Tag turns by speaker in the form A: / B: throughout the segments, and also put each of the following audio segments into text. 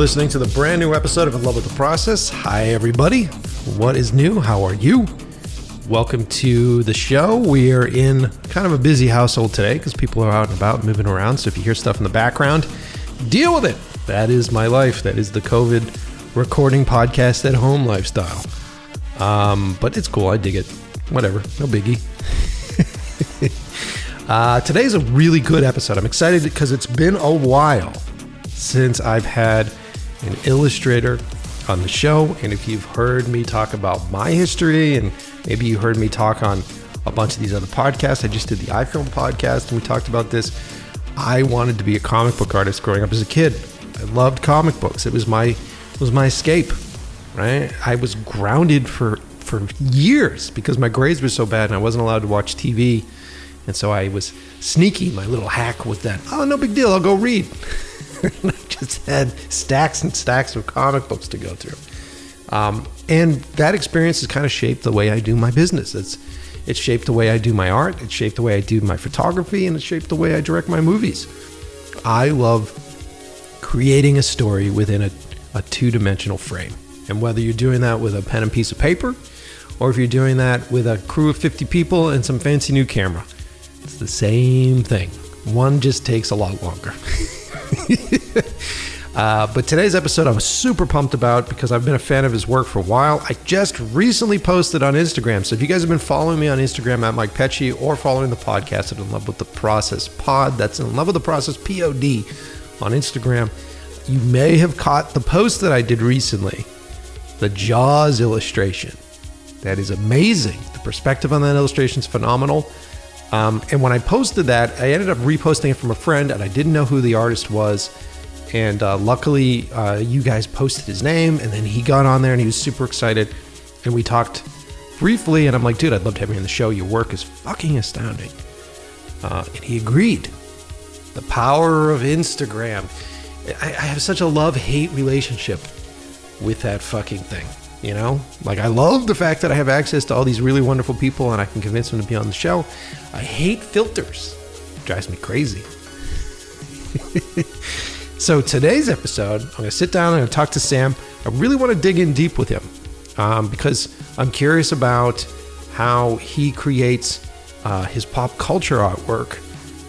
A: Listening to the brand new episode of In Love with the Process. Hi, everybody. What is new? How are you? Welcome to the show. We are in kind of a busy household today because people are out and about moving around. So if you hear stuff in the background, deal with it. That is my life. That is the COVID recording podcast at home lifestyle. Um, but it's cool. I dig it. Whatever. No biggie. uh, today's a really good episode. I'm excited because it's been a while since I've had an illustrator on the show. And if you've heard me talk about my history, and maybe you heard me talk on a bunch of these other podcasts, I just did the iFilm podcast and we talked about this. I wanted to be a comic book artist growing up as a kid. I loved comic books. It was my it was my escape. Right? I was grounded for for years because my grades were so bad and I wasn't allowed to watch TV. And so I was sneaky. My little hack was that, oh, no big deal, I'll go read. Just had stacks and stacks of comic books to go through. Um, and that experience has kind of shaped the way I do my business. It's it's shaped the way I do my art. It's shaped the way I do my photography, and it's shaped the way I direct my movies. I love creating a story within a, a two dimensional frame. And whether you're doing that with a pen and piece of paper, or if you're doing that with a crew of 50 people and some fancy new camera, it's the same thing. One just takes a lot longer. uh, but today's episode I was super pumped about because I've been a fan of his work for a while. I just recently posted on Instagram. So if you guys have been following me on Instagram at Mike Pecci or following the podcast at In Love with the Process Pod, that's In Love with the Process POD on Instagram, you may have caught the post that I did recently the Jaws illustration. That is amazing. The perspective on that illustration is phenomenal. Um, and when I posted that, I ended up reposting it from a friend, and I didn't know who the artist was. And uh, luckily, uh, you guys posted his name, and then he got on there and he was super excited. And we talked briefly, and I'm like, dude, I'd love to have you on the show. Your work is fucking astounding. Uh, and he agreed. The power of Instagram. I, I have such a love hate relationship with that fucking thing. You know, like I love the fact that I have access to all these really wonderful people and I can convince them to be on the show. I hate filters, it drives me crazy. so today's episode, I'm going to sit down and talk to Sam. I really want to dig in deep with him um, because I'm curious about how he creates uh, his pop culture artwork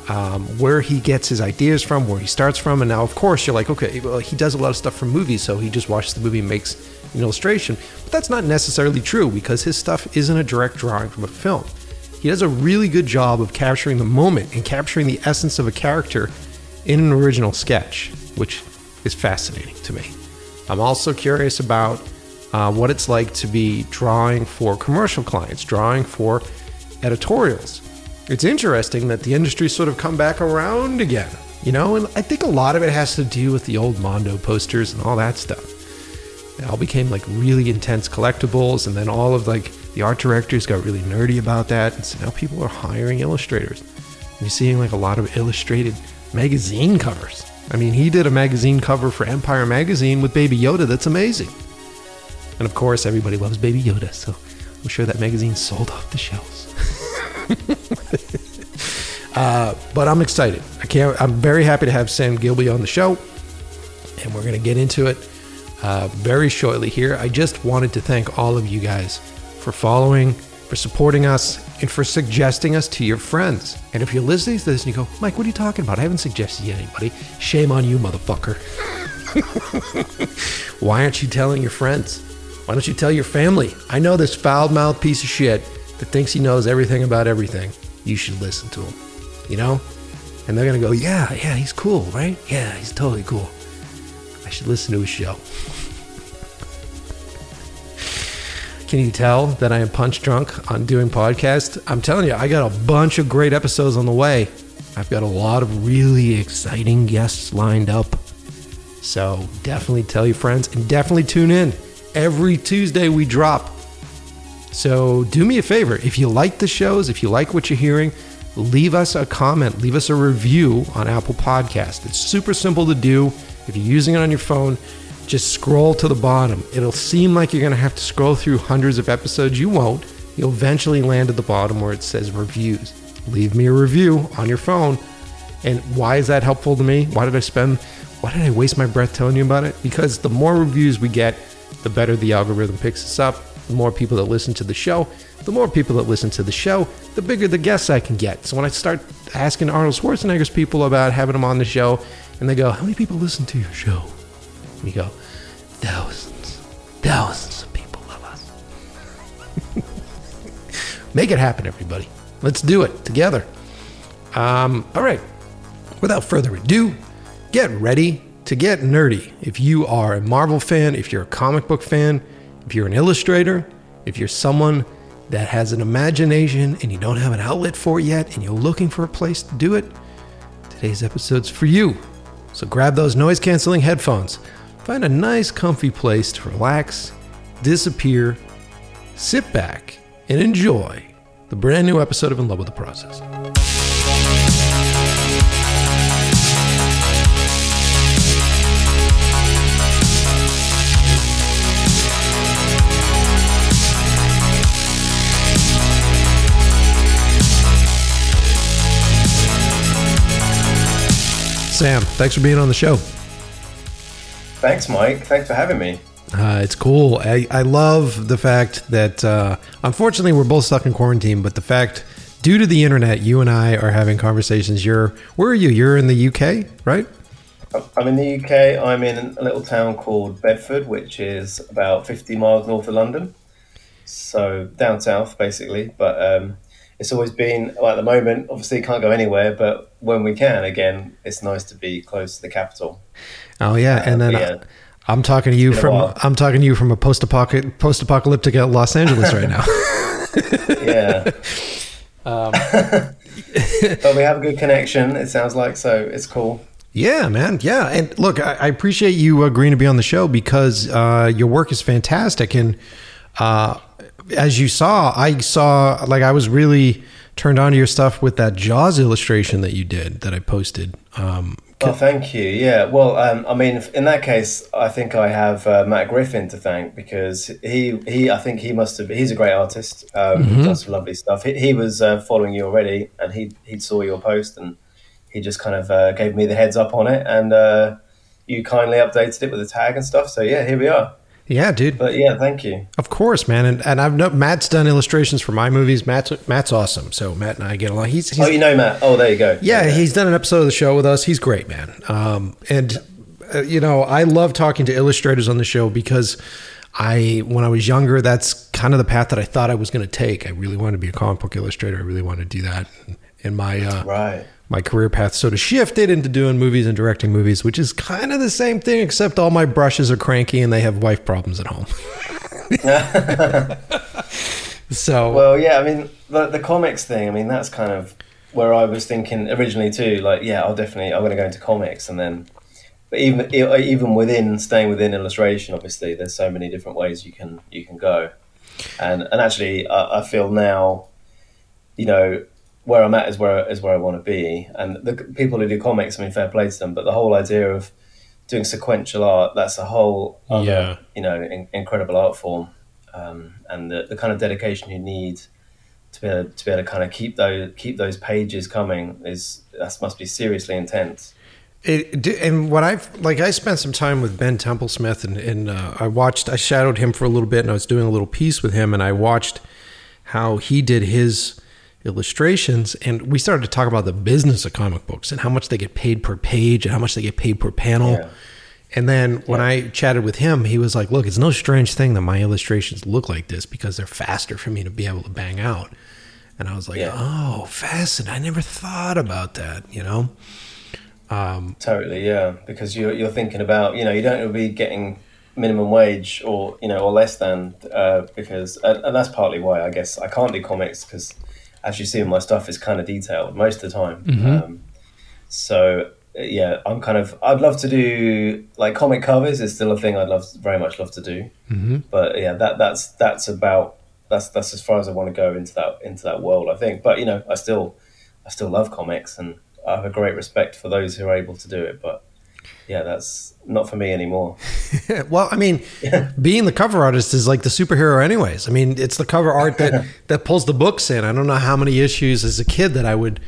A: um, where he gets his ideas from, where he starts from. And now, of course, you're like, okay, well, he does a lot of stuff from movies, so he just watches the movie and makes an illustration. But that's not necessarily true because his stuff isn't a direct drawing from a film. He does a really good job of capturing the moment and capturing the essence of a character in an original sketch, which is fascinating to me. I'm also curious about uh, what it's like to be drawing for commercial clients, drawing for editorials it's interesting that the industry's sort of come back around again, you know, and I think a lot of it has to do with the old Mondo posters and all that stuff. It all became like really intense collectibles, and then all of like the art directors got really nerdy about that, and so now people are hiring illustrators. and You're seeing like a lot of illustrated magazine covers. I mean, he did a magazine cover for Empire magazine with Baby Yoda. That's amazing. And of course, everybody loves Baby Yoda, so I'm sure that magazine sold off the shelves. uh, but I'm excited. I can't. I'm very happy to have Sam Gilby on the show, and we're going to get into it uh, very shortly here. I just wanted to thank all of you guys for following, for supporting us, and for suggesting us to your friends. And if you're listening to this and you go, Mike, what are you talking about? I haven't suggested you anybody. Shame on you, motherfucker. Why aren't you telling your friends? Why don't you tell your family? I know this foul mouthed piece of shit that thinks he knows everything about everything, you should listen to him. You know? And they're going to go, yeah, yeah, he's cool, right? Yeah, he's totally cool. I should listen to his show. Can you tell that I am punch drunk on doing podcast? I'm telling you, I got a bunch of great episodes on the way. I've got a lot of really exciting guests lined up. So definitely tell your friends and definitely tune in. Every Tuesday we drop so do me a favor. If you like the shows, if you like what you're hearing, leave us a comment, leave us a review on Apple Podcast. It's super simple to do. If you're using it on your phone, just scroll to the bottom. It'll seem like you're going to have to scroll through hundreds of episodes. You won't. You'll eventually land at the bottom where it says reviews. Leave me a review on your phone. And why is that helpful to me? Why did I spend why did I waste my breath telling you about it? Because the more reviews we get, the better the algorithm picks us up. The more people that listen to the show, the more people that listen to the show, the bigger the guests I can get. So when I start asking Arnold Schwarzenegger's people about having him on the show, and they go, How many people listen to your show? You go, Thousands, thousands of people love us. Make it happen, everybody. Let's do it together. Um, all right. Without further ado, get ready to get nerdy. If you are a Marvel fan, if you're a comic book fan, if you're an illustrator, if you're someone that has an imagination and you don't have an outlet for it yet and you're looking for a place to do it, today's episode's for you. So grab those noise canceling headphones, find a nice, comfy place to relax, disappear, sit back, and enjoy the brand new episode of In Love with the Process. Sam, thanks for being on the show.
B: Thanks, Mike. Thanks for having me.
A: Uh, it's cool. I, I love the fact that, uh, unfortunately, we're both stuck in quarantine, but the fact, due to the internet, you and I are having conversations. You're, where are you? You're in the UK, right?
B: I'm in the UK. I'm in a little town called Bedford, which is about 50 miles north of London. So down south, basically. But um, it's always been well, at the moment obviously can't go anywhere but when we can again it's nice to be close to the capital
A: oh yeah uh, and then yeah, i'm talking to you from i'm talking to you from a post-apocalyptic post-apocalyptic los angeles right now
B: yeah um. but we have a good connection it sounds like so it's cool
A: yeah, man. Yeah. And look, I, I appreciate you agreeing to be on the show because uh, your work is fantastic. And uh, as you saw, I saw like I was really turned on to your stuff with that Jaws illustration that you did that I posted. Um,
B: oh, thank you. Yeah. Well, um, I mean, in that case, I think I have uh, Matt Griffin to thank because he, he, I think he must have. He's a great artist. Um, mm-hmm. Does some lovely stuff. He, he was uh, following you already, and he he saw your post, and he just kind of uh, gave me the heads up on it, and uh, you kindly updated it with a tag and stuff. So yeah, here we are.
A: Yeah, dude.
B: But yeah, thank you.
A: Of course, man. And, and I've known Matt's done illustrations for my movies. Matt's Matt's awesome. So Matt and I get along. He's, he's
B: oh, you know Matt. Oh, there you go.
A: Yeah, he's done an episode of the show with us. He's great, man. Um, and uh, you know, I love talking to illustrators on the show because I, when I was younger, that's kind of the path that I thought I was going to take. I really wanted to be a comic book illustrator. I really wanted to do that. In my uh,
B: right
A: my career path sort of shifted into doing movies and directing movies, which is kind of the same thing, except all my brushes are cranky and they have wife problems at home. so,
B: well, yeah, I mean, the, the comics thing, I mean, that's kind of where I was thinking originally too. Like, yeah, I'll definitely, I'm going to go into comics, and then, but even uh, even within staying within illustration, obviously, there's so many different ways you can you can go, and and actually, I, I feel now, you know, where I'm at is where is where I want to be. And the people who do comics, I mean, fair play to them. But the whole idea of doing sequential art, that's a whole other, yeah. you know, in, incredible art form. Um, and the, the kind of dedication you need to be able to be able to kind of keep those keep those pages coming is that must be seriously intense.
A: It, and what I've like, I spent some time with Ben Templesmith, and, and uh, I watched, I shadowed him for a little bit, and I was doing a little piece with him, and I watched how he did his illustrations and we started to talk about the business of comic books and how much they get paid per page and how much they get paid per panel yeah. and then when yeah. i chatted with him he was like look it's no strange thing that my illustrations look like this because they're faster for me to be able to bang out and i was like yeah. oh fascinating i never thought about that you know
B: um, totally yeah because you're, you're thinking about you know you don't be getting minimum wage or you know or less than uh, because and that's partly why i guess i can't do comics because as you see, my stuff is kind of detailed most of the time. Mm-hmm. Um, so yeah, I'm kind of. I'd love to do like comic covers is still a thing I'd love very much love to do. Mm-hmm. But yeah, that that's that's about that's that's as far as I want to go into that into that world. I think. But you know, I still I still love comics and I have a great respect for those who are able to do it. But yeah, that's not for me anymore.
A: well, I mean, being the cover artist is like the superhero, anyways. I mean, it's the cover art that that pulls the books in. I don't know how many issues as a kid that I would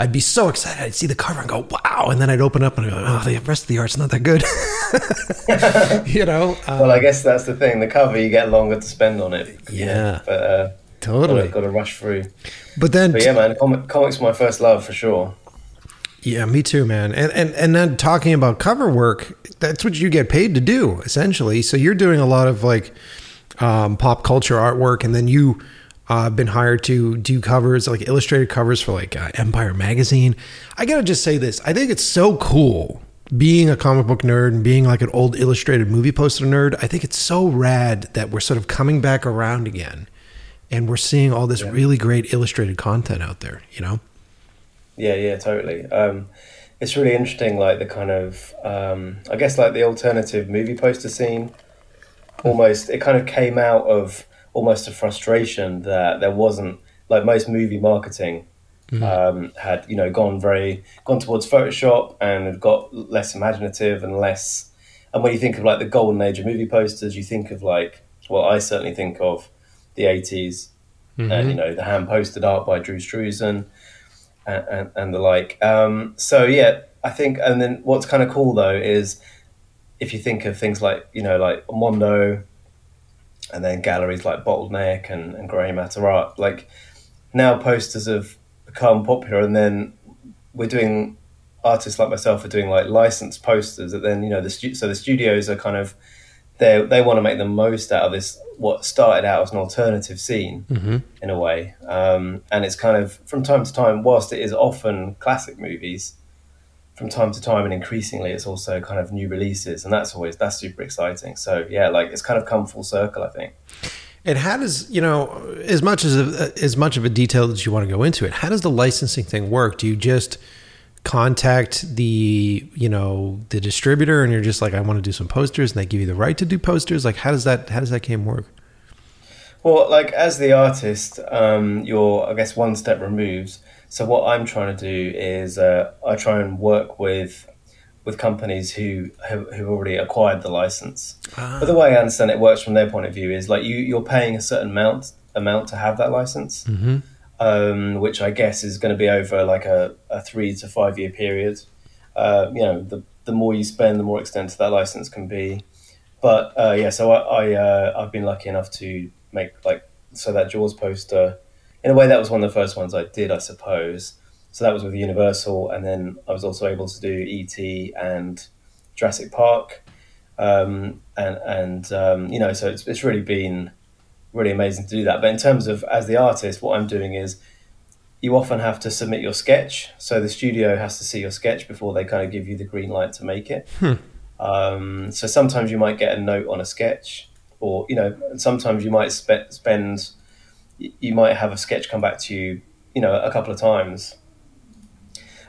A: I'd be so excited. I'd see the cover and go, wow. And then I'd open up and I'd go, oh, the rest of the art's not that good. you know? Um,
B: well, I guess that's the thing. The cover, you get longer to spend on it.
A: Yeah.
B: But uh,
A: totally.
B: got to rush through.
A: But then,
B: But yeah, man, comic, comics were my first love for sure.
A: Yeah, me too, man. And, and, and then talking about cover work, that's what you get paid to do, essentially. So you're doing a lot of like um, pop culture artwork, and then you uh, been hired to do covers, like illustrated covers for like uh, Empire magazine. I gotta just say this: I think it's so cool being a comic book nerd and being like an old illustrated movie poster nerd. I think it's so rad that we're sort of coming back around again, and we're seeing all this really great illustrated content out there. You know?
B: Yeah, yeah, totally. Um, it's really interesting, like the kind of, um, I guess, like the alternative movie poster scene. Almost, it kind of came out of almost a frustration that there wasn't like most movie marketing um, had, you know, gone very gone towards Photoshop and had got less imaginative and less. And when you think of like the golden age of movie posters, you think of like, well, I certainly think of the 80s and you know the hand posted art by Drew Struzan and, and, the like. Um, so yeah, I think, and then what's kind of cool though is if you think of things like you know like Mondo, and then galleries like Bottleneck and, and Grey Matter Art, like now posters have become popular, and then we're doing artists like myself are doing like licensed posters that then you know the stu- so the studios are kind of they they want to make the most out of this what started out as an alternative scene in a way um, and it's kind of from time to time whilst it is often classic movies from time to time and increasingly it's also kind of new releases and that's always that's super exciting so yeah like it's kind of come full circle i think
A: And how does you know as much as a, as much of a detail as you want to go into it? How does the licensing thing work? Do you just contact the you know the distributor and you're just like I want to do some posters and they give you the right to do posters? Like how does that how does that game work?
B: Well, like as the artist, um, you're I guess one step removed. So what I'm trying to do is uh, I try and work with with companies who have, who already acquired the license. But the way I understand it works from their point of view is like you you're paying a certain amount amount to have that license, um, which I guess is going to be over like a, a three to five year period. Uh, you know, the the more you spend, the more extensive that license can be. But uh, yeah, so I, I uh, I've been lucky enough to make like so that Jaws poster. In a way, that was one of the first ones I did, I suppose. So that was with Universal, and then I was also able to do ET and Jurassic Park, um, and and um, you know, so it's it's really been really amazing to do that. But in terms of as the artist, what I'm doing is you often have to submit your sketch. So the studio has to see your sketch before they kind of give you the green light to make it. Um, so sometimes you might get a note on a sketch, or you know, sometimes you might spe- spend, you might have a sketch come back to you, you know, a couple of times.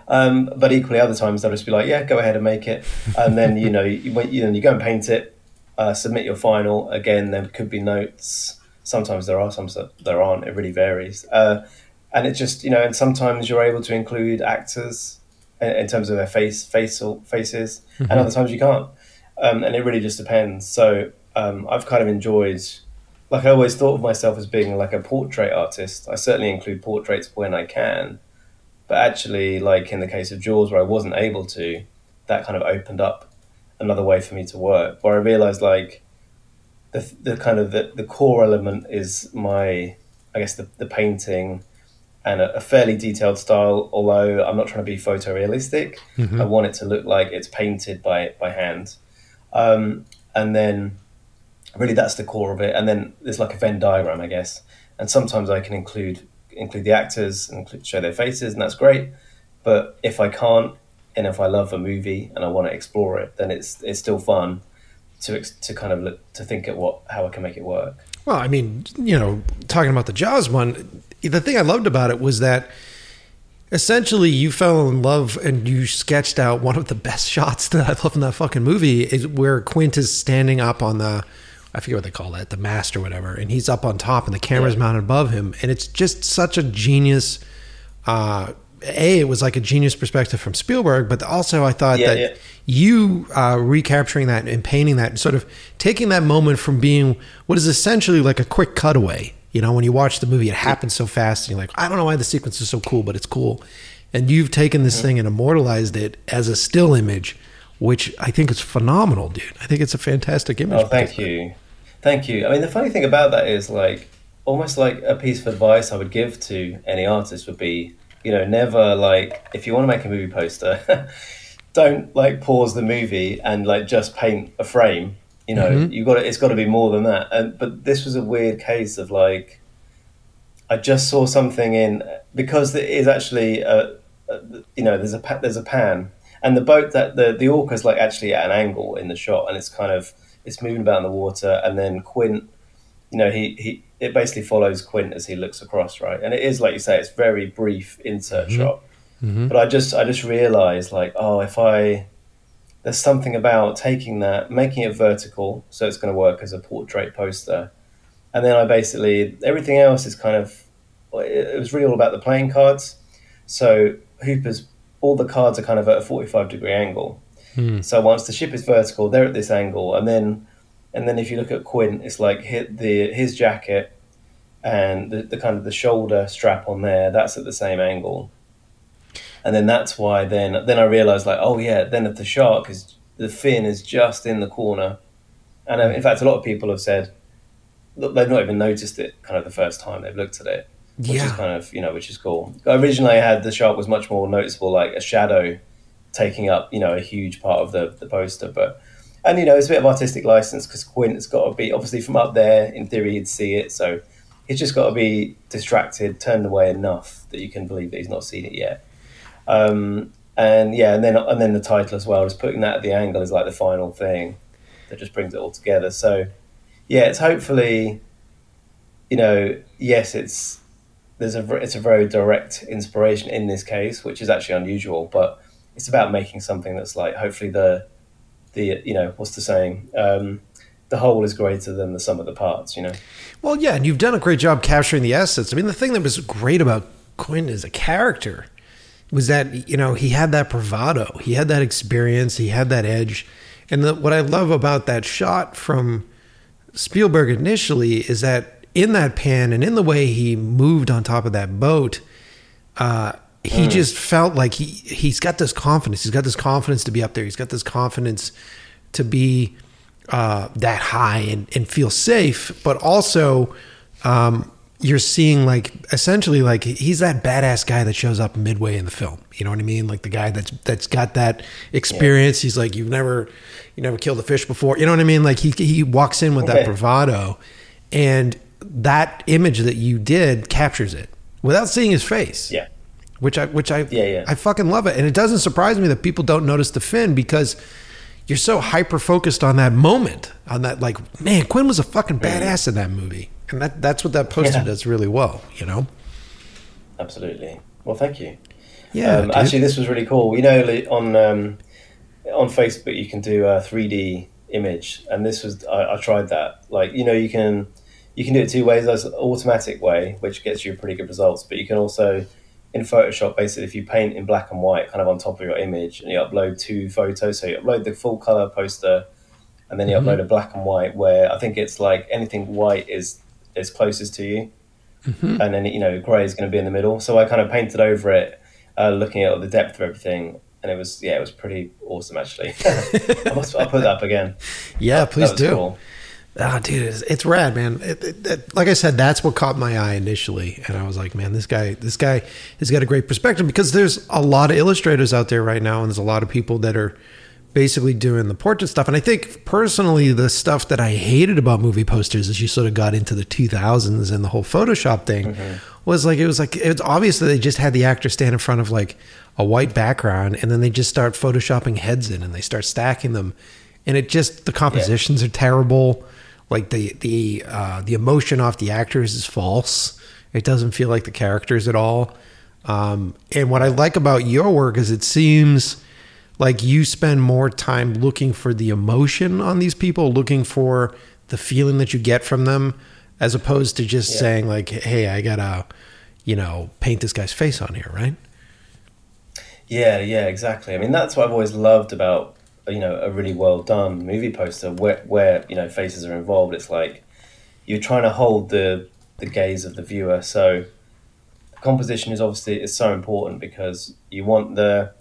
B: Um, but equally, other times they'll just be like, "Yeah, go ahead and make it," and then you know, you, you know, you go and paint it, uh, submit your final. Again, there could be notes. Sometimes there are, some there aren't. It really varies. Uh, and it just you know, and sometimes you're able to include actors in, in terms of their face, facial faces, and other times you can't. Um, and it really just depends. So um, I've kind of enjoyed. Like I always thought of myself as being like a portrait artist. I certainly include portraits when I can, but actually, like in the case of Jaws, where I wasn't able to, that kind of opened up another way for me to work. Where I realized like the the kind of the, the core element is my, I guess the the painting, and a, a fairly detailed style. Although I'm not trying to be photorealistic, I want it to look like it's painted by by hand, um, and then really that's the core of it. And then there's like a Venn diagram, I guess. And sometimes I can include include the actors and include, show their faces, and that's great. But if I can't, and if I love a movie and I want to explore it, then it's it's still fun to to kind of look, to think at what how I can make it work.
A: Well, I mean, you know, talking about the Jaws one, the thing I loved about it was that essentially you fell in love and you sketched out one of the best shots that I love in that fucking movie is where Quint is standing up on the I forget what they call that, the mast or whatever, and he's up on top and the camera's
B: Yeah.
A: mounted above him. And it's just such a genius uh a it was like a genius perspective from Spielberg, but also I thought
B: Yeah,
A: that
B: yeah.
A: you uh, recapturing that and painting that and sort of taking that moment from being what is essentially like a quick cutaway. You know, when you watch the movie, it happens so fast, and you're like, I don't know why the sequence is so cool, but it's cool. and you've taken this thing and immortalized it as a still image, which I think is phenomenal, dude. I think it's a fantastic image.
B: Oh, thank you, thank you. I mean, the funny thing about that is like almost like a piece of advice I would give to any artist would be, you know, never like if you want to make a movie poster, don't like pause the movie and like just paint a frame. You know,
A: Mhm.
B: you got to, it's got to be more than that. And but this was a weird case of like, I just saw something in because it is actually a, a you know there's a there's a pan and the boat that the the orca's like actually at an angle in the shot and it's kind of it's moving about in the water and then Quint you know he he it basically follows Quint as he looks across right? And it is like you say it's very brief insert shot.
A: Mhm.
B: but I just I just realized like oh if I there's something about taking that making it vertical so it's going to work as a portrait poster. And then I basically everything else is kind of it was really all about the playing cards. So Hooper's all the cards are kind of at a 45 degree angle.
A: Hmm.
B: so once the ship is vertical they're at this angle. And then and then if you look at Quint it's like hit the his jacket and the, the kind of the shoulder strap on there that's at the same angle. And then that's why then then I realized like oh yeah then if the shark is the fin is just in the corner. And uh, in fact a lot of people have said look, they've not even noticed it kind of the first time they've looked at it which is kind of you know which is cool. Originally I had the shark was much more noticeable like a shadow taking up you know a huge part of the, the poster. But and you know it's a bit of artistic license because Quint has got to be obviously from up there in theory he'd see it. So he's just got to be distracted turned away enough that you can believe that he's not seen it yet. Um, and yeah and then and then the title as well just putting that at the angle is like the final thing that just brings it all together. So yeah it's hopefully you know yes it's there's a it's a very direct inspiration in this case which is actually unusual but it's about making something that's like hopefully the the you know what's the saying? Um, the whole is greater than the sum of the parts you know
A: Well, yeah, and you've done a great job capturing the essence. I mean, the thing that was great about Quint as a character was that you know he had that bravado, he had that experience, he had that edge, and the, what I love about that shot from Spielberg initially is that in that pan and in the way he moved on top of that boat, uh, he just felt like he he's got this confidence. He's got this confidence to be up there. He's got this confidence to be uh, that high and, and feel safe, but also um, you're seeing like essentially like he's that badass guy that shows up midway in the film. You know what I mean? Like the guy that's that's got that experience. He's like you've never you never killed a fish before. You know what I mean? Like he he walks in with that bravado, and that image that you did captures it without seeing his face
B: yeah
A: which I which I
B: Yeah, yeah.
A: I fucking love it, and it doesn't surprise me that people don't notice the fin because you're so hyper focused on that moment, on that like man, Quint was a fucking badass in that movie, and that that's what that poster
B: Yeah.
A: does really well, you know.
B: absolutely. Well thank you.
A: Yeah,
B: um, actually this was really cool. You know on um, on facebook you can do a 3d image. And this was I, I tried that. Like you know you can you can do it two ways. There's an automatic way which gets you pretty good results. But you can also in photoshop basically if you paint in black and white kind of on top of your image and you upload two photos so you upload the full color poster and then you
A: Mhm.
B: upload a black and white where i think it's like anything white is is closest to you
A: Mhm.
B: and then you know grey is going to be in the middle. So I kind of painted over it, uh, looking at the depth of everything, and it was yeah, it was pretty awesome actually. I must, I'll put that up again.
A: yeah,
B: That
A: please
B: was
A: do.
B: cool.
A: Ah, dude, it's, it's rad, man. It, it, it- like I said, that's what caught my eye initially, and I was like, man, this guy, this guy has got a great perspective because there's a lot of illustrators out there right now, and there's a lot of people that are basically doing the portrait stuff. And I think personally, the stuff that I hated about movie posters as you sort of got into the 2000s and the whole Photoshop thing was like it was like it's obvious that they just had the actor stand in front of like a white background, and then they just start photoshopping heads in, and they start stacking them, and it just the compositions are terrible like the the uh, the emotion off the actors is false. It doesn't feel like the characters at all. Um, and what I like about your work is it seems like you spend more time looking for the emotion on these people, looking for the feeling that you get from them, as opposed to just
B: Yeah.
A: saying like, "Hey, I gotta, you know, paint this guy's face on here," right?
B: Yeah, yeah, exactly. I mean, that's what I've always loved about you know a really well done movie poster where where you know faces are involved. It's like you're trying to hold the the gaze of the viewer. So composition is obviously is so important because you want the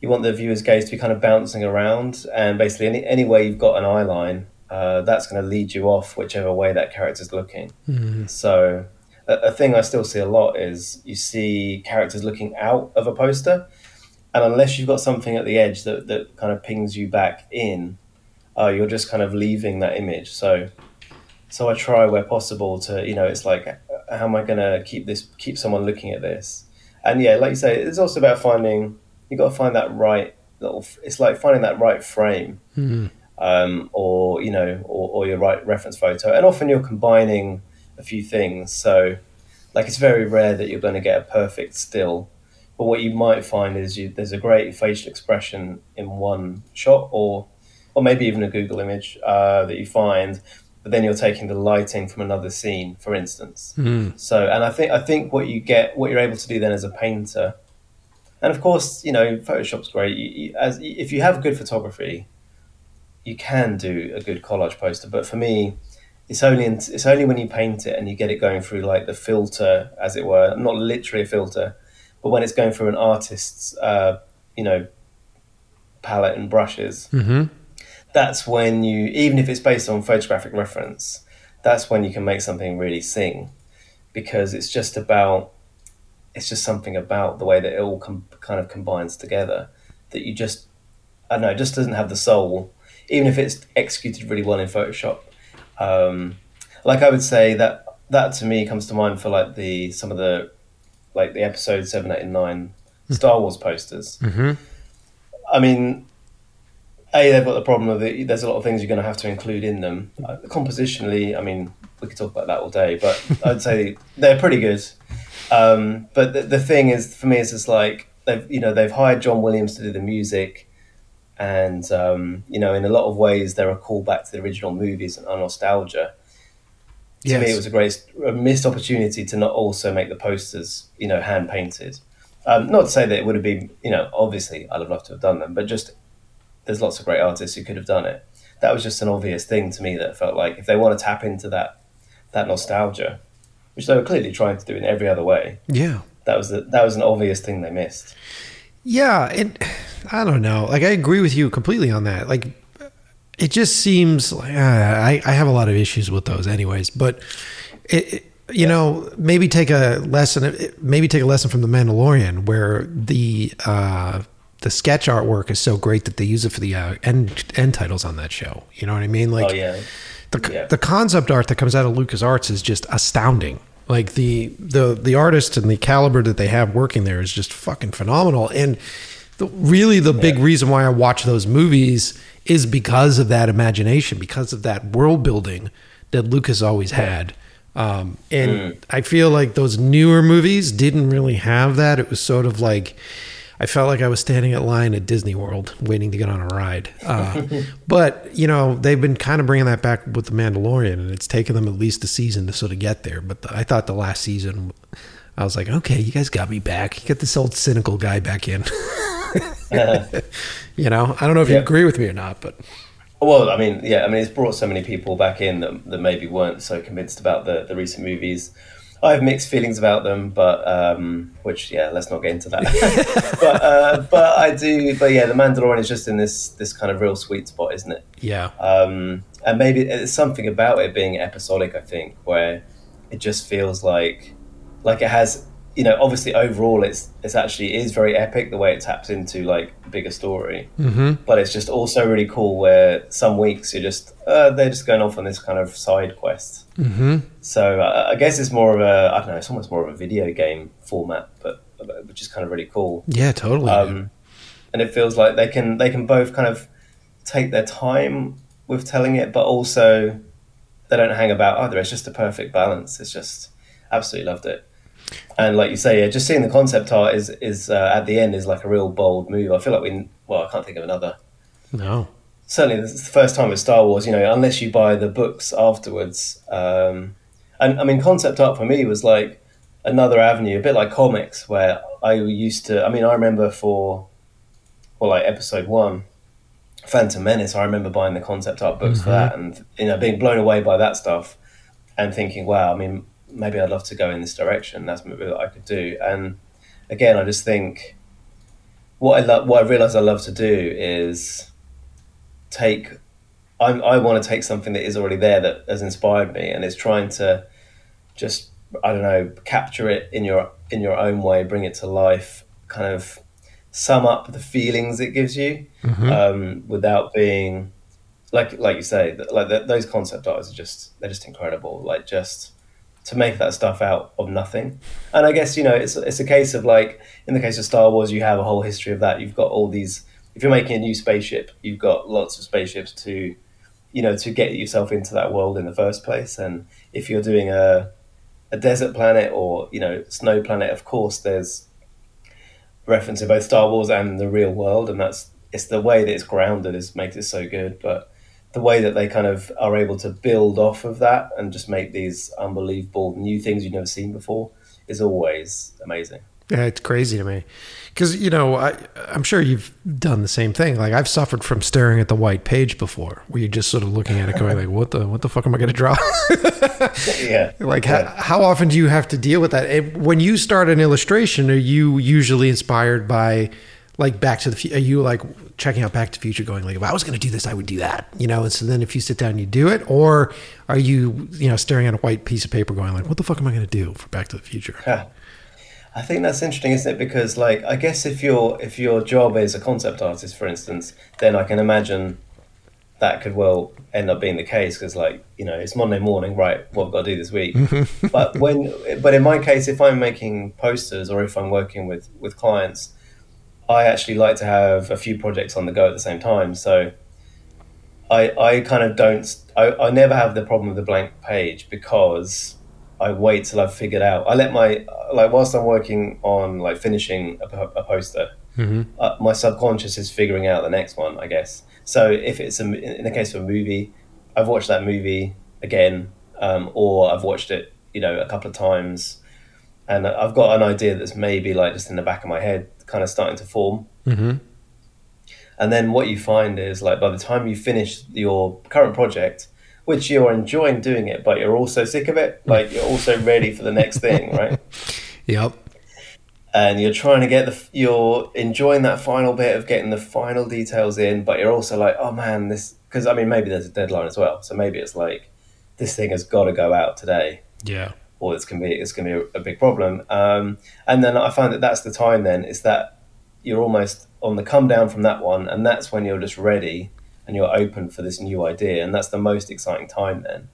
B: you want the viewer's gaze to be kind of bouncing around, and basically any any way you've got an eye line, uh, that's going to lead you off whichever way that character's looking.
A: Mm-hmm.
B: So a, a thing I still see a lot is you see characters looking out of a poster, and unless you've got something at the edge that that kind of pings you back in, uh, you're just kind of leaving that image. So so I try where possible to you know it's like how am I going to keep this keep someone looking at this, and yeah, like you say, it's also about finding you've got to find that right little. It's like finding that right frame,
A: Mhm.
B: um, or you know, or, or your right reference photo. And often you're combining a few things. So, like, it's very rare that you're going to get a perfect still. But what you might find is you there's a great facial expression in one shot, or or maybe even a Google image uh, that you find. But then you're taking the lighting from another scene, for instance.
A: Mm.
B: So, and I think I think what you get, what you're able to do then as a painter, and of course, you know, Photoshop's great. You, you, as if you have good photography, you can do a good collage poster. But for me, it's only in, it's only when you paint it and you get it going through like the filter, as it were, not literally a filter, but when it's going through an artist's, uh, you know, palette and brushes
A: hmm
B: that's when you even if it's based on photographic reference that's when you can make something really sing. Because it's just about it's just something about the way that it all com- kind of combines together that you just i don't know it just doesn't have the soul. Even if it's executed really well in photoshop um, like i would say that that to me comes to mind for like the some of the like the episode 7 8 and 9 star wars posters
A: hmm
B: I mean, a they've got the problem of it. There's a lot of things you're going to have to include in them. Uh, compositionally, I mean, we could talk about that all day, but I'd say they're pretty good. Um, but the, the thing is, for me, is it's like they've you know they've hired John Williams to do the music, and um, you know in a lot of ways they're a callback to the original movies and a nostalgia. To
A: Yes.
B: me, it was a great a missed opportunity to not also make the posters, you know, hand painted. Um, not to say that it would have been, you know, obviously I'd have loved to have done them, but just there's lots of great artists who could have done it. That was just an obvious thing to me that felt like if they want to tap into that that nostalgia, which they were clearly trying to do in every other way,
A: Yeah.
B: that was the, that was an obvious thing they missed.
A: Yeah, and I don't know. Like I agree with you completely on that. Like it just seems like uh, I I have a lot of issues with those, anyways. But it, it- you know, maybe take a lesson. Maybe take a lesson from the Mandalorian, where the uh, the sketch artwork is so great that they use it for the uh, end end titles on that show. You know what I mean? Like
B: oh yeah,
A: the
B: Yeah.
A: the concept art that comes out of Lucas Arts is just astounding. Like the the the artist and the caliber that they have working there is just fucking phenomenal. And the, really, the big reason why I watch those movies is because of that imagination, because of that world building that Lucas always had. Um, and I feel like those newer movies didn't really have that. It was sort of like I felt like I was standing at line at Disney World waiting to get on a ride. Uh, but, you know, they've been kind of bringing that back with The Mandalorian, and it's taken them at least a season to sort of get there. But the, I thought the last season, I was like, okay, you guys got me back. You got this old cynical guy back in. you know, I don't know if you agree with me or not, but
B: Well, I mean, yeah, I mean, it's brought so many people back in that, that maybe weren't so convinced about the, the recent movies. I have mixed feelings about them, but um, which yeah, let's not get into that. but uh, but I do. But yeah, the Mandalorian is just in this this kind of real sweet spot, isn't it?
A: yeah.
B: Um, and maybe there's something about it being episodic. I think where it just feels like like it has. You know, obviously, overall, it's it's actually is very epic the way it taps into like bigger story
A: hmm
B: but it's just also really cool where some weeks you're just uh, they're just going off on this kind of side quest.
A: hmm
B: So uh, I guess it's more of a I don't know, it's almost more of a video game format, but but- which is kind of really cool.
A: Yeah, totally.
B: Um, and it feels like they can they can both kind of take their time with telling it, but also they don't hang about either. It's just a perfect balance. It's just absolutely loved it. And like you say, yeah, just seeing the concept art is is uh, at the end is like a real bold move. I feel like we well, I can't think of another
A: no.
B: certainly this is the first time with Star Wars, you know, unless you buy the books afterwards. Um, and I mean, concept art for me was like another avenue, a bit like comics, where I used to. I mean, I remember for well, like episode one, Phantom Menace. I remember buying the concept art books for
A: Mhm.
B: that, and you know, being blown away by that stuff, and thinking, wow. I mean, maybe I'd love to go in this direction. That's maybe what I could do. And again, I just think what I love, what I realize I love to do is take. I'm, I want to take something that is already there that has inspired me, and is trying to just I don't know capture it in your in your own way, bring it to life, kind of sum up the feelings it gives you
A: Mm-hmm.
B: um, without being like like you say like th- those concept artists are just they're just incredible like just to make that stuff out of nothing. And i guess you know it's it's a case of like in the case of star wars you have a whole history of that. You've got all these if you're making a new spaceship you've got lots of spaceships to you know to get yourself into that world in the first place. And if you're doing a a desert planet or you know snow planet of course there's reference to both Star Wars and the real world, and that's it's the way that it's grounded is makes it so good. But the way that they kind of are able to build off of that and just make these unbelievable new things you've never seen before is always amazing.
A: Yeah, it's crazy to me because you know I, I'm sure you've done the same thing. Like I've suffered from staring at the white page before, where you're just sort of looking at it, going like, "What the what the fuck am I going to draw?"
B: Yeah,
A: like
B: yeah.
A: how, how often do you have to deal with that? And when you start an illustration, are you usually inspired by like Back to the Future? Are you like checking out Back to the Future, going like, "If I was going to do this, I would do that," you know? And so then if you sit down and you do it, or are you you know staring at a white piece of paper, going like, "What the fuck am I going to do for Back to the Future?"
B: Yeah. I think that's interesting, isn't it? Because like I guess if your if your job is a concept artist, for instance, then I can imagine that could well end up being the case because like you know it's Monday morning, right? What I've got to do this week. but when but in my case, if I'm making posters or if I'm working with with clients, I actually like to have a few projects on the go at the same time. So I I kind of don't I, I never have the problem with the blank page because I wait till I've figured out. I let my like whilst I'm working on like finishing a, a poster,
A: Mm-hmm.
B: uh, my subconscious is figuring out the next one. I guess. So if it's a, in the case of a movie, I've watched that movie again, um, or I've watched it, you know, a couple of times, and I've got an idea that's maybe like just in the back of my head, kind of starting to form.
A: Mm-hmm.
B: And then what you find is like by the time you finish your current project, which you're enjoying doing it, but you're also sick of it, like you're also ready for the next thing, right?
A: Yep.
B: And you're trying to get the, you're enjoying that final bit of getting the final details in, but you're also like, oh man, this, because I mean, maybe there's a deadline as well. So maybe it's like, this thing has got to go out today
A: Yeah.
B: Or it's gonna be it's gonna be a, big problem. Um, and then I find that that's the time. Then is that you're almost on the come down from that one, and that's when you're just ready and you're open for this new idea, and that's the most exciting time. Then,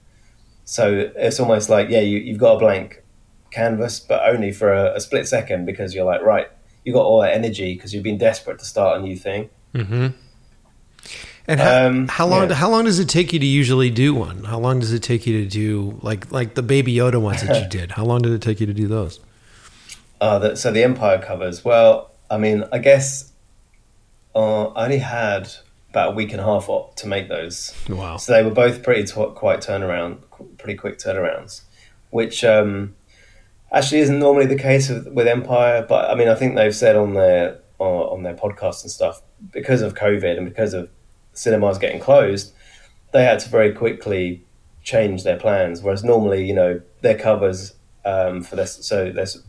B: so it's almost like yeah, you, you've got a blank canvas, but only for a, a split second because you're like right, you got all that energy because you've been desperate to start a new thing.
A: Mm-hmm. And how,
B: Um,
A: how long?
B: yeah.
A: How long does it take you to usually do one? How long does it take you to do like like the Baby Yoda ones that you did? How long did it take you to do those?
B: Uh, the, so the Empire covers. Well, I mean, I guess uh, I only had about a week and a half to make those.
A: Wow.
B: So they were both pretty tw- quite turnaround, pretty quick turnarounds, which um, actually isn't normally the case with, with Empire. But I mean, I think they've said on their uh, on their podcasts and stuff because of COVID and because of cinemas getting closed, they had to very quickly change their plans. Whereas normally, you know, their covers um, for this, so there's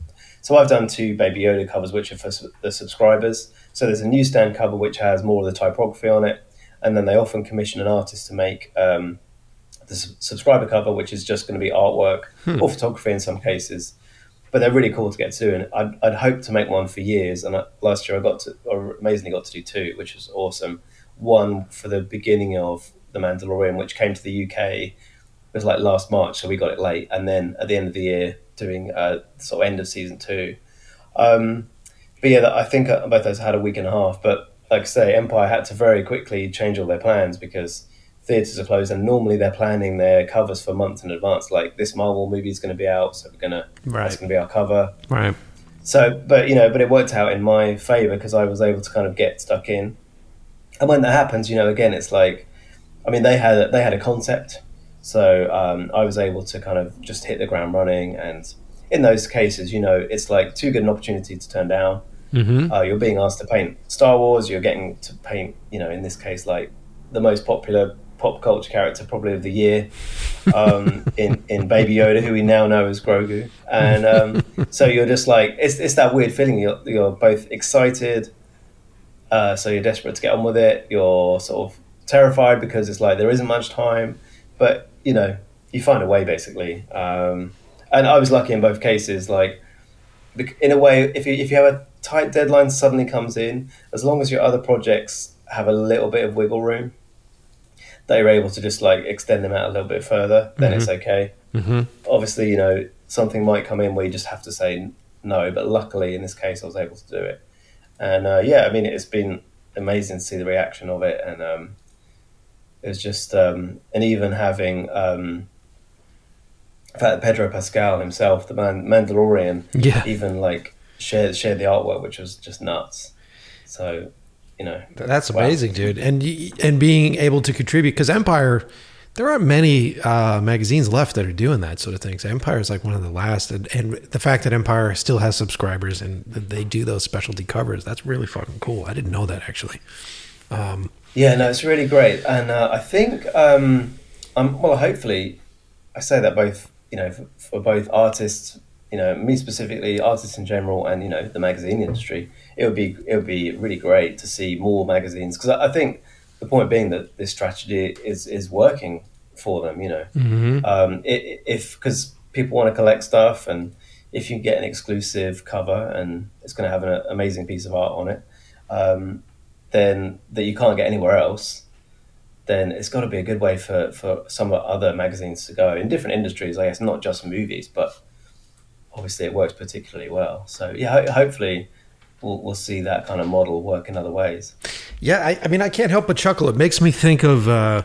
B: so I've done two Baby Yoda covers, which are for the subscribers. So there's a newsstand cover which has more of the typography on it, and then they often commission an artist to make um, the su- subscriber cover, which is just going to be artwork or photography in some cases. But they're really cool to get to, and I'd, I'd hoped to make one for years. And I, last year I got to, or amazingly got to do two, which was awesome. One for the beginning of The Mandalorian, which came to the UK. It was like last March, so we got it late. And then at the end of the year, doing uh, sort of end of season two. Um, but yeah, I think uh, both those had a week and a half. But like I say, Empire had to very quickly change all their plans because theaters are closed, and normally they're planning their covers for months in advance. Like this Marvel movie is going to be out, so we're gonna
A: Right.
B: that's going to be our cover.
A: Right.
B: So, but you know, but it worked out in my favor because I was able to kind of get stuck in. And when that happens, you know, again, it's like, I mean, they had they had a concept, so um, I was able to kind of just hit the ground running. And in those cases, you know, it's like too good an opportunity to turn down.
A: Mm-hmm.
B: Uh, you're being asked to paint Star Wars. You're getting to paint, you know, in this case, like the most popular pop culture character probably of the year um, in in Baby Yoda, who we now know as Grogu, and um, so you're just like it's it's that weird feeling. You're you're both excited, uh, so you're desperate to get on with it. You're sort of terrified because it's like there isn't much time, but you know you find a way basically. Um, and I was lucky in both cases. Like in a way, if you if you have a tight deadline suddenly comes in, as long as your other projects have a little bit of wiggle room, that you're able to just like extend them out a little bit further, then mm-hmm. it's okay. Mm-hmm. Obviously, you know something might come in where you just have to say no, but luckily in this case, I was able to do it. And uh, yeah, I mean, it's been amazing to see the reaction of it, and um, it was just um, and even having um, Pedro Pascal himself, the man Mandalorian,
A: yeah.
B: even like shared shared the artwork, which was just nuts. So, you know,
A: that's amazing, dude. And and being able to contribute because Empire, there aren't many uh, magazines left that are doing that sort of thing. things. Empire is like one of the last, and, and the fact that Empire still has subscribers and they do those specialty covers, that's really fucking cool. I didn't know that actually. Um,
B: yeah, no, it's really great, and uh, I think, um, um, well, hopefully, I say that both you know, for, for, both artists, you know, me specifically, artists in general, and you know, the magazine industry, it would be it would be really great to see more magazines because I, I, think the point being that this strategy is is working for them. You know, mm-hmm. um, it, if because people want to collect stuff, and if you get an exclusive cover and it's going to have an amazing piece of art on it, um, then that you can't get anywhere else then it's got to be a good way for, for some other magazines to go in different industries, I guess, not just movies, but obviously it works particularly well. So, yeah, ho- hopefully we'll, we'll see that kind of model work in other ways.
A: Yeah, I, I mean, I can't help but chuckle. It makes me think of, uh,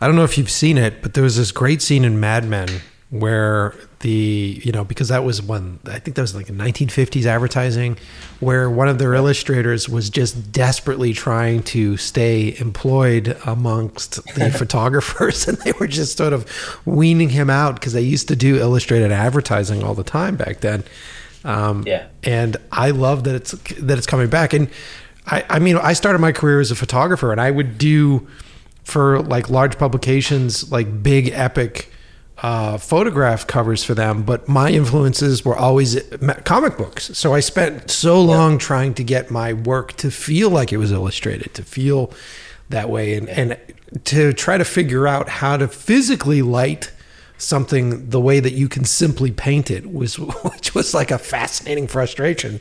A: I don't know if you've seen it, but there was this great scene in Mad Men where the you know because that was one I think that was like a 1950s advertising where one of their illustrators was just desperately trying to stay employed amongst the photographers and they were just sort of weaning him out because they used to do illustrated advertising all the time back then.
B: Um, yeah,
A: and I love that it's that it's coming back. And I, I mean, I started my career as a photographer, and I would do for like large publications, like big epic uh, photograph covers for them, but my influences were always comic books. So I spent so long yeah. trying to get my work to feel like it was illustrated, to feel that way, and, and to try to figure out how to physically light something the way that you can simply paint it was which was like a fascinating frustration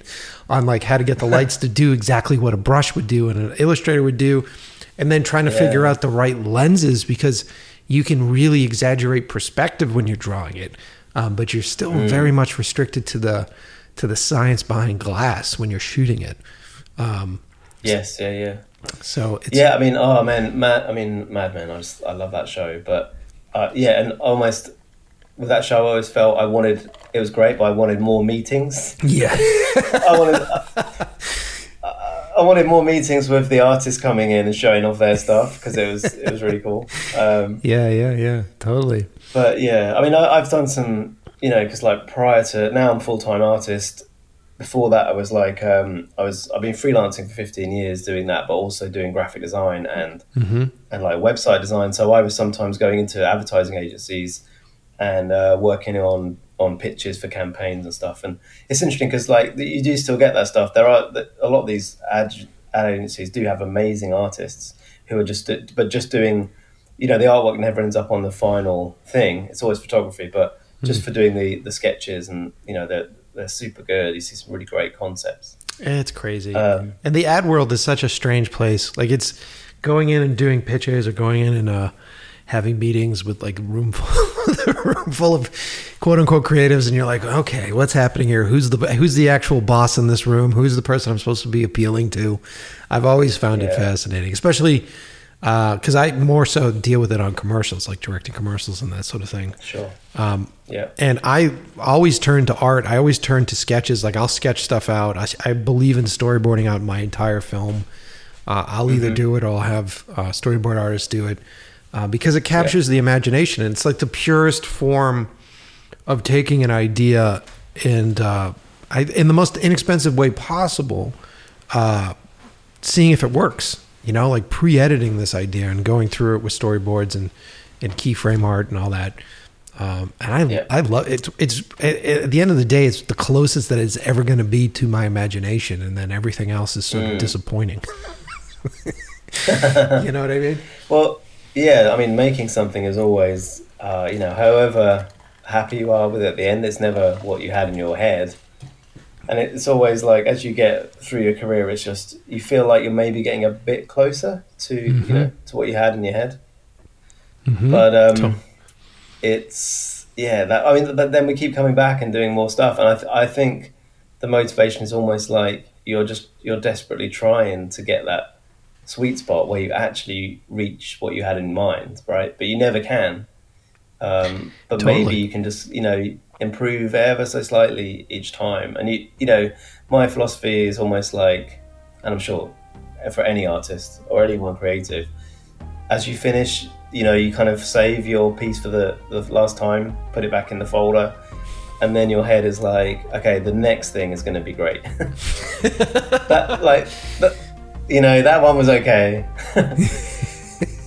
A: on like how to get the lights to do exactly what a brush would do and an illustrator would do and then trying to yeah. figure out the right lenses because you can really exaggerate perspective when you're drawing it, um, but you're still mm. very much restricted to the to the science behind glass when you're shooting it. Um,
B: yes, yeah, yeah.
A: So
B: yeah, I mean, oh man, Mad, I mean, Mad Men. I just I love that show, but uh, yeah, and almost with that show, I always felt I wanted it was great, but I wanted more meetings.
A: Yeah,
B: I wanted. Uh, I wanted more meetings with the artists coming in and showing off their stuff because it was it was really cool. Um,
A: yeah, yeah, yeah, totally.
B: But yeah, I mean, I, have done some, you know, because like prior to now, I'm full time artist. Before that, I was like, um, I was I've been freelancing for 15 years doing that, but also doing graphic design and mm-hmm. and like website design. So I was sometimes going into advertising agencies and uh, working on on pitches for campaigns and stuff. And it's interesting because like you do still get that stuff. There are a lot of these ad, ad agencies do have amazing artists who are just but just doing, you know, the artwork never ends up on the final thing. It's always photography, but just mm. for doing the the sketches and you know they're they're super good. You see some really great concepts.
A: It's crazy. Um, and the ad world is such a strange place. Like it's going in and doing pitches or going in and uh having meetings with like a room full, room full of quote unquote creatives, and you're like, okay, what's happening here? Who's the who's the actual boss in this room? Who's the person I'm supposed to be appealing to? I've always found yeah. it fascinating, especially because uh, I more so deal with it on commercials, like directing commercials and that sort of thing.
B: Sure.
A: Um, yeah. And I always turn to art. I always turn to sketches. Like I'll sketch stuff out. I, I believe in storyboarding out my entire film. Uh, I'll mm-hmm. either do it or I'll have uh, storyboard artists do it uh, because it captures yeah. the imagination. And it's like the purest form of taking an idea and uh, I, in the most inexpensive way possible, uh, seeing if it works. You know, like pre-editing this idea and going through it with storyboards and and keyframe art and all that. Um, and I
B: Yeah.
A: I love it. It's at, at the end of the day, it's the closest that it's ever going to be to my imagination, and then everything else is sort of disappointing. you know what I mean?
B: Well, yeah, I mean, making something is always, uh, you know, however happy you are with it at the end, it's never what you had in your head. And it's always like, as you get through your career, it's just, you feel like you're maybe getting a bit closer to, you know, to what you had in your head. But um,
A: So-
B: it's, yeah, that, I mean, but then we keep coming back and doing more stuff. And I, th- I think the motivation is almost like you're just, you're desperately trying to get that sweet spot where you actually reach what you had in mind, right? But you never can. Um, but
A: Totally.
B: maybe you can just, you know, improve ever so slightly each time. And you, you know, my philosophy is almost like, and I'm sure for any artist or anyone creative, as you finish, you know, you kind of save your piece for the, the last time, put it back in the folder, and then your head is like, okay, the next thing is going to be great. that like, that, you know, that one was okay.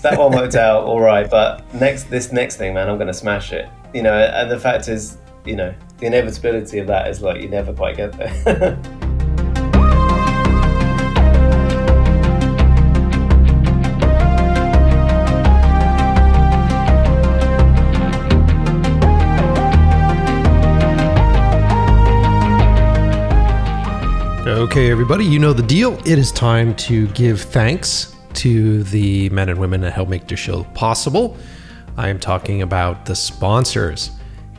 B: that one worked out all right, but next, this next thing, man, I'm going to smash it. You know, and the fact is, you know, the inevitability of that is like you never quite get there.
A: Okay, everybody, you know the deal. It is time to give thanks to the men and women that help make this show possible. I am talking about the sponsors.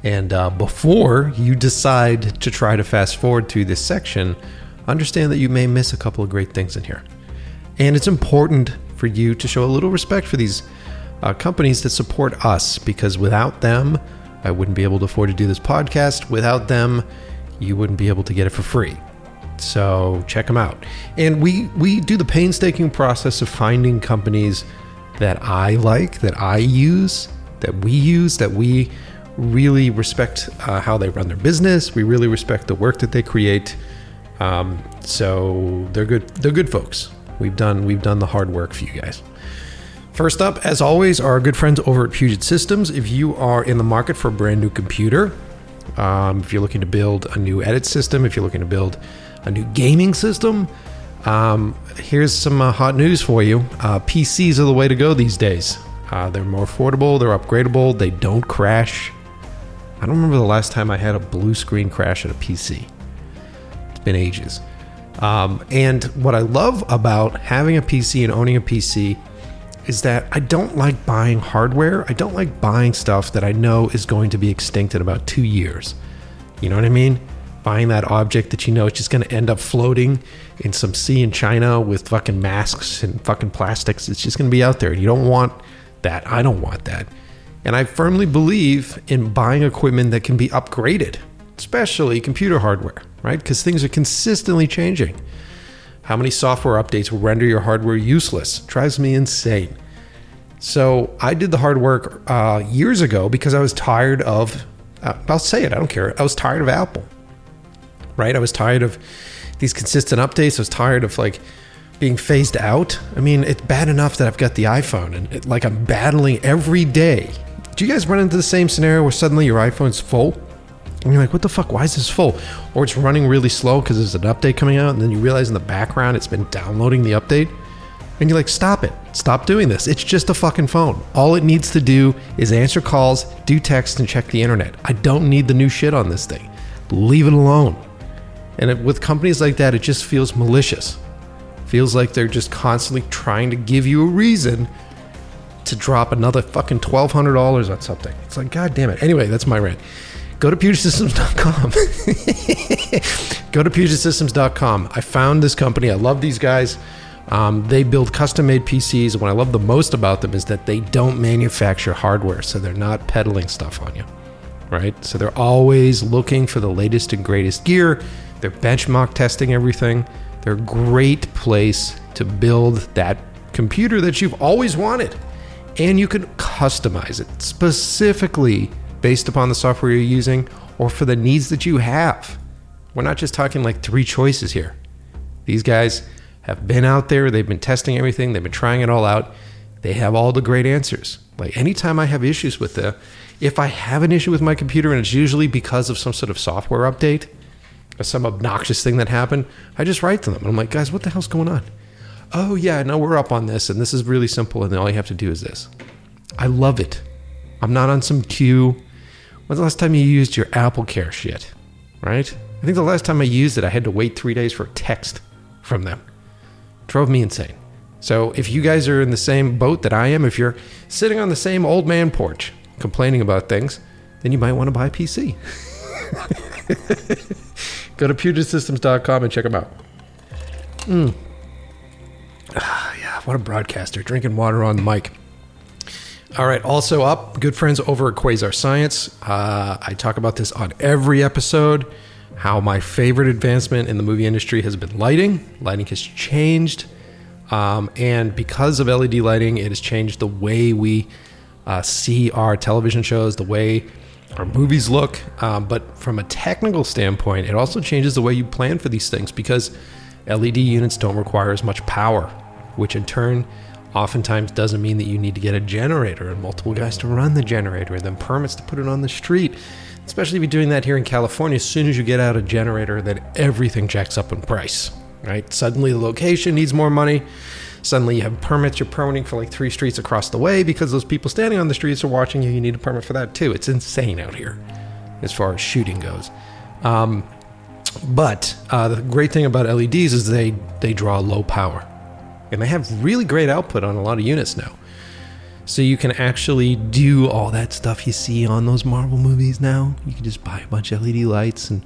A: And uh, before you decide to try to fast forward through this section, understand that you may miss a couple of great things in here. And it's important for you to show a little respect for these uh, companies that support us because without them, I wouldn't be able to afford to do this podcast. Without them, you wouldn't be able to get it for free. So check them out. And we we do the painstaking process of finding companies that I like, that I use, that we use, that we really respect uh, how they run their business. We really respect the work that they create. Um, so they're good. They're good folks. We've done we've done the hard work for you guys. First up, as always, our good friends over at Puget Systems. If you are in the market for a brand new computer, um, if you're looking to build a new edit system, if you're looking to build a new gaming system, um, here's some uh, hot news for you. Uh, PCs are the way to go these days. Uh, they're more affordable, they're upgradable, they don't crash. I don't remember the last time I had a blue screen crash at a PC. It's been ages. Um, and what I love about having a PC and owning a PC is that I don't like buying hardware. I don't like buying stuff that I know is going to be extinct in about two years. You know what I mean? Buying that object that you know is just going to end up floating in some sea in China with fucking masks and fucking plastics. It's just going to be out there. You don't want that. I don't want that. And I firmly believe in buying equipment that can be upgraded, especially computer hardware, right? Because things are consistently changing. How many software updates will render your hardware useless? Drives me insane. So I did the hard work uh, years ago because I was tired of. Uh, I'll say it. I don't care. I was tired of Apple. Right. I was tired of these consistent updates. I was tired of like being phased out. I mean, it's bad enough that I've got the iPhone and it, like I'm battling every day. Do you guys run into the same scenario where suddenly your iPhone's full? And you're like, what the fuck? Why is this full? Or it's running really slow because there's an update coming out, and then you realize in the background it's been downloading the update. And you're like, stop it. Stop doing this. It's just a fucking phone. All it needs to do is answer calls, do text, and check the internet. I don't need the new shit on this thing. Leave it alone. And it, with companies like that, it just feels malicious. Feels like they're just constantly trying to give you a reason to drop another fucking $1,200 on something. It's like, God damn it. Anyway, that's my rant. Go to PugetSystems.com. Go to PugetSystems.com. I found this company. I love these guys. Um, they build custom made PCs. What I love the most about them is that they don't manufacture hardware, so they're not peddling stuff on you, right? So they're always looking for the latest and greatest gear. They're benchmark testing everything. They're a great place to build that computer that you've always wanted. And you can customize it specifically based upon the software you're using or for the needs that you have. We're not just talking like three choices here. These guys have been out there. They've been testing everything. They've been trying it all out. They have all the great answers. Like anytime I have issues with the, if I have an issue with my computer and it's usually because of some sort of software update or some obnoxious thing that happened, I just write to them and I'm like, guys, what the hell's going on? Oh yeah, no, we're up on this and this is really simple and all you have to do is this. I love it. I'm not on some queue. When's the last time you used your Apple Care shit? Right? I think the last time I used it, I had to wait three days for a text from them. Drove me insane. So if you guys are in the same boat that I am, if you're sitting on the same old man porch complaining about things, then you might want to buy PC. Go to PugetSystems.com and check them out. Mm. Ah, yeah, what a broadcaster. Drinking water on the mic. All right, also up, good friends over at Quasar Science. Uh, I talk about this on every episode. How my favorite advancement in the movie industry has been lighting. Lighting has changed. Um, and because of LED lighting, it has changed the way we uh, see our television shows, the way our movies look. Um, but from a technical standpoint, it also changes the way you plan for these things because LED units don't require as much power, which in turn oftentimes doesn't mean that you need to get a generator and multiple guys to run the generator and then permits to put it on the street. Especially if you're doing that here in California, as soon as you get out a generator, then everything jacks up in price right? Suddenly the location needs more money. Suddenly you have permits you're permitting for like three streets across the way because those people standing on the streets are watching you. You need a permit for that too. It's insane out here as far as shooting goes. Um, but uh, the great thing about LEDs is they they draw low power, and they have really great output on a lot of units now. So you can actually do all that stuff you see on those Marvel movies now. You can just buy a bunch of LED lights and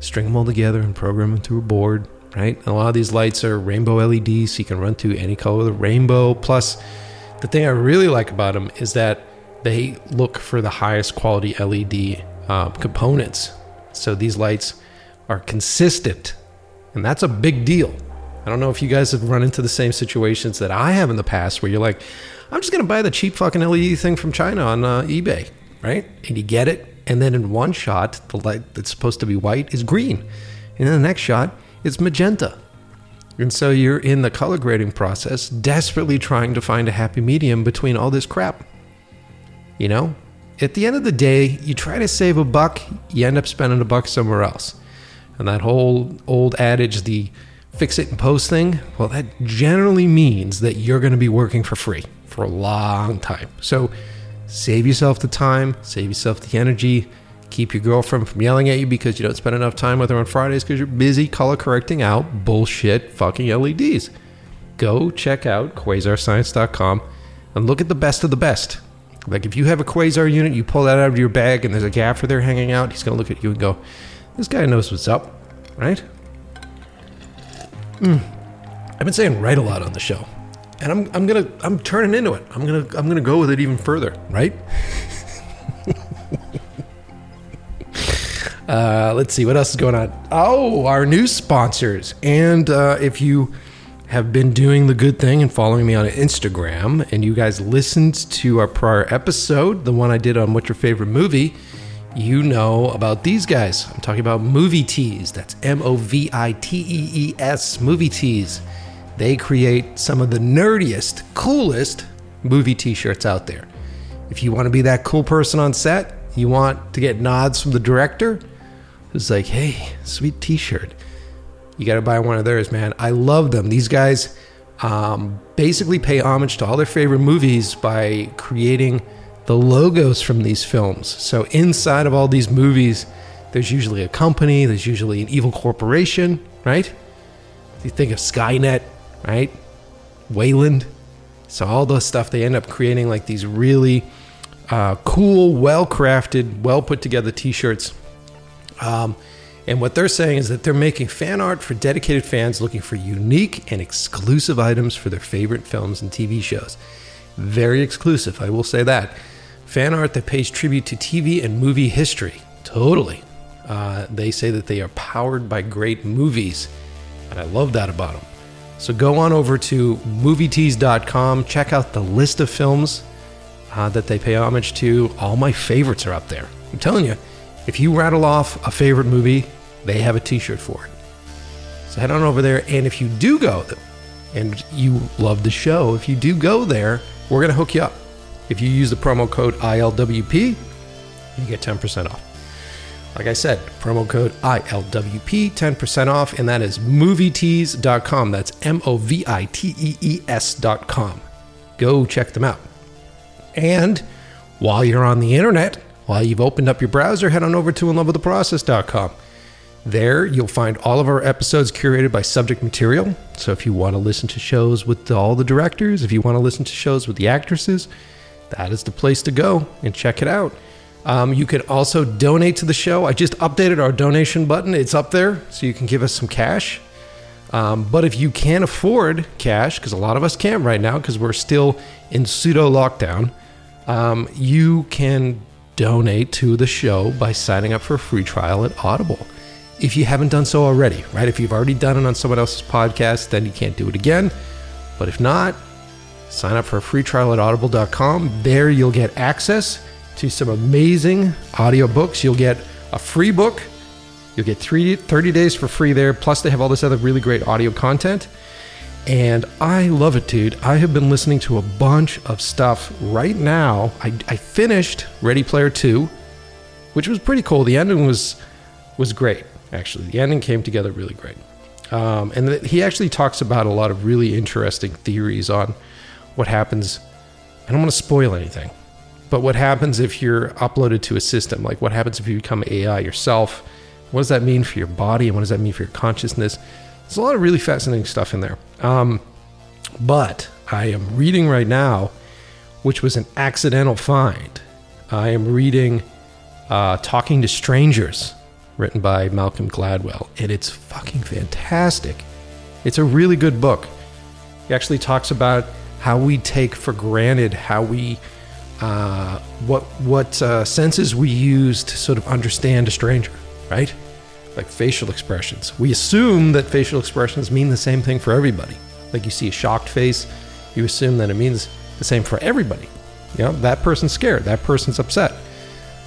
A: string them all together and program them through a board right? And a lot of these lights are rainbow LEDs, so you can run through any color of the rainbow. Plus, the thing I really like about them is that they look for the highest quality LED uh, components. So these lights are consistent, and that's a big deal. I don't know if you guys have run into the same situations that I have in the past where you're like, I'm just going to buy the cheap fucking LED thing from China on uh, eBay, right? And you get it, and then in one shot, the light that's supposed to be white is green. And in the next shot, it's magenta. And so you're in the color grading process, desperately trying to find a happy medium between all this crap. You know? At the end of the day, you try to save a buck, you end up spending a buck somewhere else. And that whole old adage, the fix it and post thing, well, that generally means that you're going to be working for free for a long time. So save yourself the time, save yourself the energy, keep your girlfriend from yelling at you because you don't spend enough time with her on Fridays because you're busy color correcting out bullshit fucking LEDs. Go check out quasarscience.com and look at the best of the best. Like if you have a quasar unit, you pull that out of your bag and there's a gaffer there hanging out, he's going to look at you and go, This guy knows what's up, right? Mm. I've been saying right a lot on the show. And I'm, I'm gonna I'm turning into it. I'm gonna I'm gonna go with it even further, right? Uh, let's see what else is going on. Oh, our new sponsors. And uh, if you have been doing the good thing and following me on Instagram, and you guys listened to our prior episode, the one I did on what's your favorite movie, you know about these guys. I'm talking about Movitees. That's M O V I T E E S, Movitees. They create some of the nerdiest, coolest movie t shirts out there. If you want to be that cool person on set, you want to get nods from the director, was like, hey, sweet t shirt. You got to buy one of theirs, man. I love them. These guys um, basically pay homage to all their favorite movies by creating the logos from these films. So inside of all these movies, there's usually a company, there's usually an evil corporation, right? You think of Skynet, right? Weyland. So all the stuff they end up creating like these really uh, cool, well crafted, well put together t shirts um, and what they're saying is that they're making fan art for dedicated fans looking for unique and exclusive items for their favorite films and TV shows. Very exclusive, I will say that. Fan art that pays tribute to TV and movie history. Totally. Uh, they say that they are powered by great movies. And I love that about them. So go on over to movitees.com, check out the list of films uh, that they pay homage to. All my favorites are up there. I'm telling you, if you rattle off a favorite movie, they have a t shirt for it. So head on over there. And if you do go and you love the show, if you do go there, we're going to hook you up. If you use the promo code ILWP, you get 10% off. Like I said, promo code ILWP, 10% off, and that is movitees.com. That's M O V I T E E S.com. Go check them out. And while you're on the internet, while you've opened up your browser, head on over to inlovewiththeprocess.com. There, you'll find all of our episodes curated by subject material. So if you want to listen to shows with all the directors, if you want to listen to shows with the actresses, that is the place to go and check it out. Um, you could also donate to the show. I just updated our donation button. It's up there, so you can give us some cash. Um, but if you can't afford cash, because a lot of us can't right now, because we're still in pseudo lockdown, um, you can donate to the show by signing up for a free trial at Audible. If you haven't done so already, right? If you've already done it on someone else's podcast, then you can't do it again. But if not, sign up for a free trial at audible.com. There you'll get access to some amazing audiobooks. You'll get a free book. You'll get three, 30 days for free there. Plus, they have all this other really great audio content. And I love it, dude. I have been listening to a bunch of stuff right now. I, I finished Ready Player 2, which was pretty cool. The ending was was great, actually. The ending came together really great. Um, and th- he actually talks about a lot of really interesting theories on what happens. I don't want to spoil anything, but what happens if you're uploaded to a system? Like, what happens if you become AI yourself? What does that mean for your body? And what does that mean for your consciousness? There's a lot of really fascinating stuff in there. Um, but I am reading right now, which was an accidental find. I am reading uh, Talking to Strangers, written by Malcolm Gladwell, and it's fucking fantastic. It's a really good book. He actually talks about how we take for granted how we uh, what what uh, senses we use to sort of understand a stranger, right? Like facial expressions. We assume that facial expressions mean the same thing for everybody. Like you see a shocked face, you assume that it means the same for everybody. You know, that person's scared, that person's upset.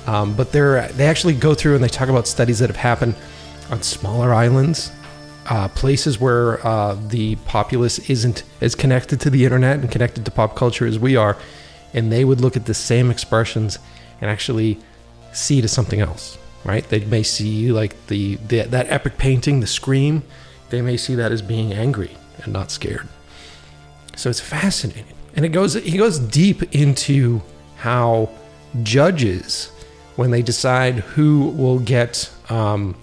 A: Um, but they're they actually go through and they talk about studies that have happened on smaller islands, uh, places where uh, the populace isn't as connected to the internet and connected to pop culture as we are, and they would look at the same expressions and actually see to something else. Right? They may see like the, the that epic painting, the scream. They may see that as being angry and not scared. So it's fascinating, and it goes he goes deep into how judges when they decide who will get um,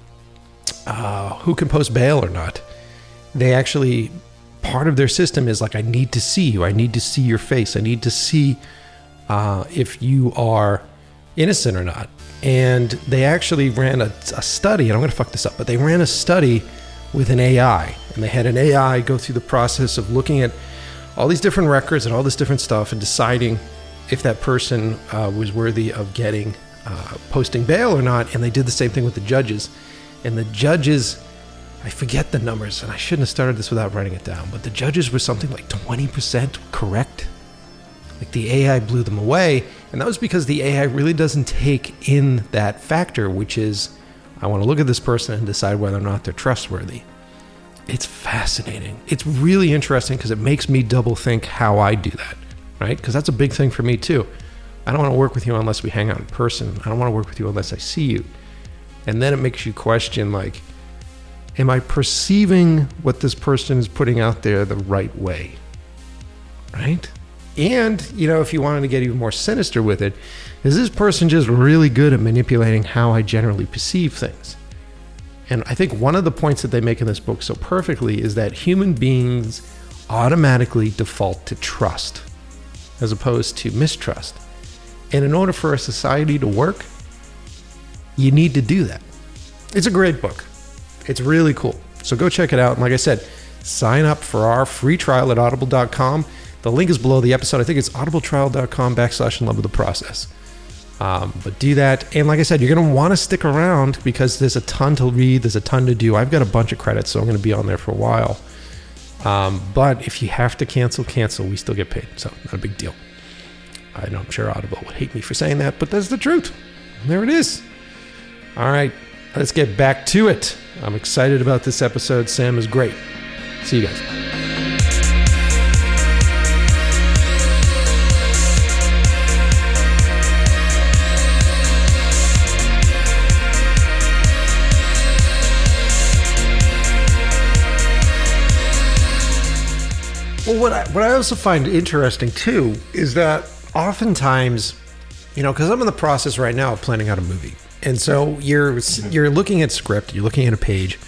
A: uh, who can post bail or not, they actually part of their system is like I need to see you, I need to see your face, I need to see uh, if you are innocent or not. And they actually ran a, a study, and I'm going to fuck this up, but they ran a study with an AI, and they had an AI go through the process of looking at all these different records and all this different stuff and deciding if that person uh, was worthy of getting uh, posting bail or not. And they did the same thing with the judges. And the judges, I forget the numbers, and I shouldn't have started this without writing it down, but the judges were something like 20% correct. Like the AI blew them away. And that was because the AI really doesn't take in that factor, which is I want to look at this person and decide whether or not they're trustworthy. It's fascinating. It's really interesting because it makes me double think how I do that, right? Because that's a big thing for me too. I don't want to work with you unless we hang out in person. I don't want to work with you unless I see you. And then it makes you question like, am I perceiving what this person is putting out there the right way? Right? And, you know, if you wanted to get even more sinister with it, is this person just really good at manipulating how I generally perceive things? And I think one of the points that they make in this book so perfectly is that human beings automatically default to trust as opposed to mistrust. And in order for a society to work, you need to do that. It's a great book. It's really cool. So go check it out. And like I said, sign up for our free trial at audible.com. The link is below the episode. I think it's audibletrial.com backslash in love with the process. Um, but do that. And like I said, you're going to want to stick around because there's a ton to read, there's a ton to do. I've got a bunch of credits, so I'm going to be on there for a while. Um, but if you have to cancel, cancel. We still get paid. So not a big deal. I know I'm sure Audible would hate me for saying that, but that's the truth. There it is. All right, let's get back to it. I'm excited about this episode. Sam is great. See you guys. Well, what I, what I also find interesting too is that oftentimes, you know, because I'm in the process right now of planning out a movie, and so you're you're looking at script, you're looking at a page,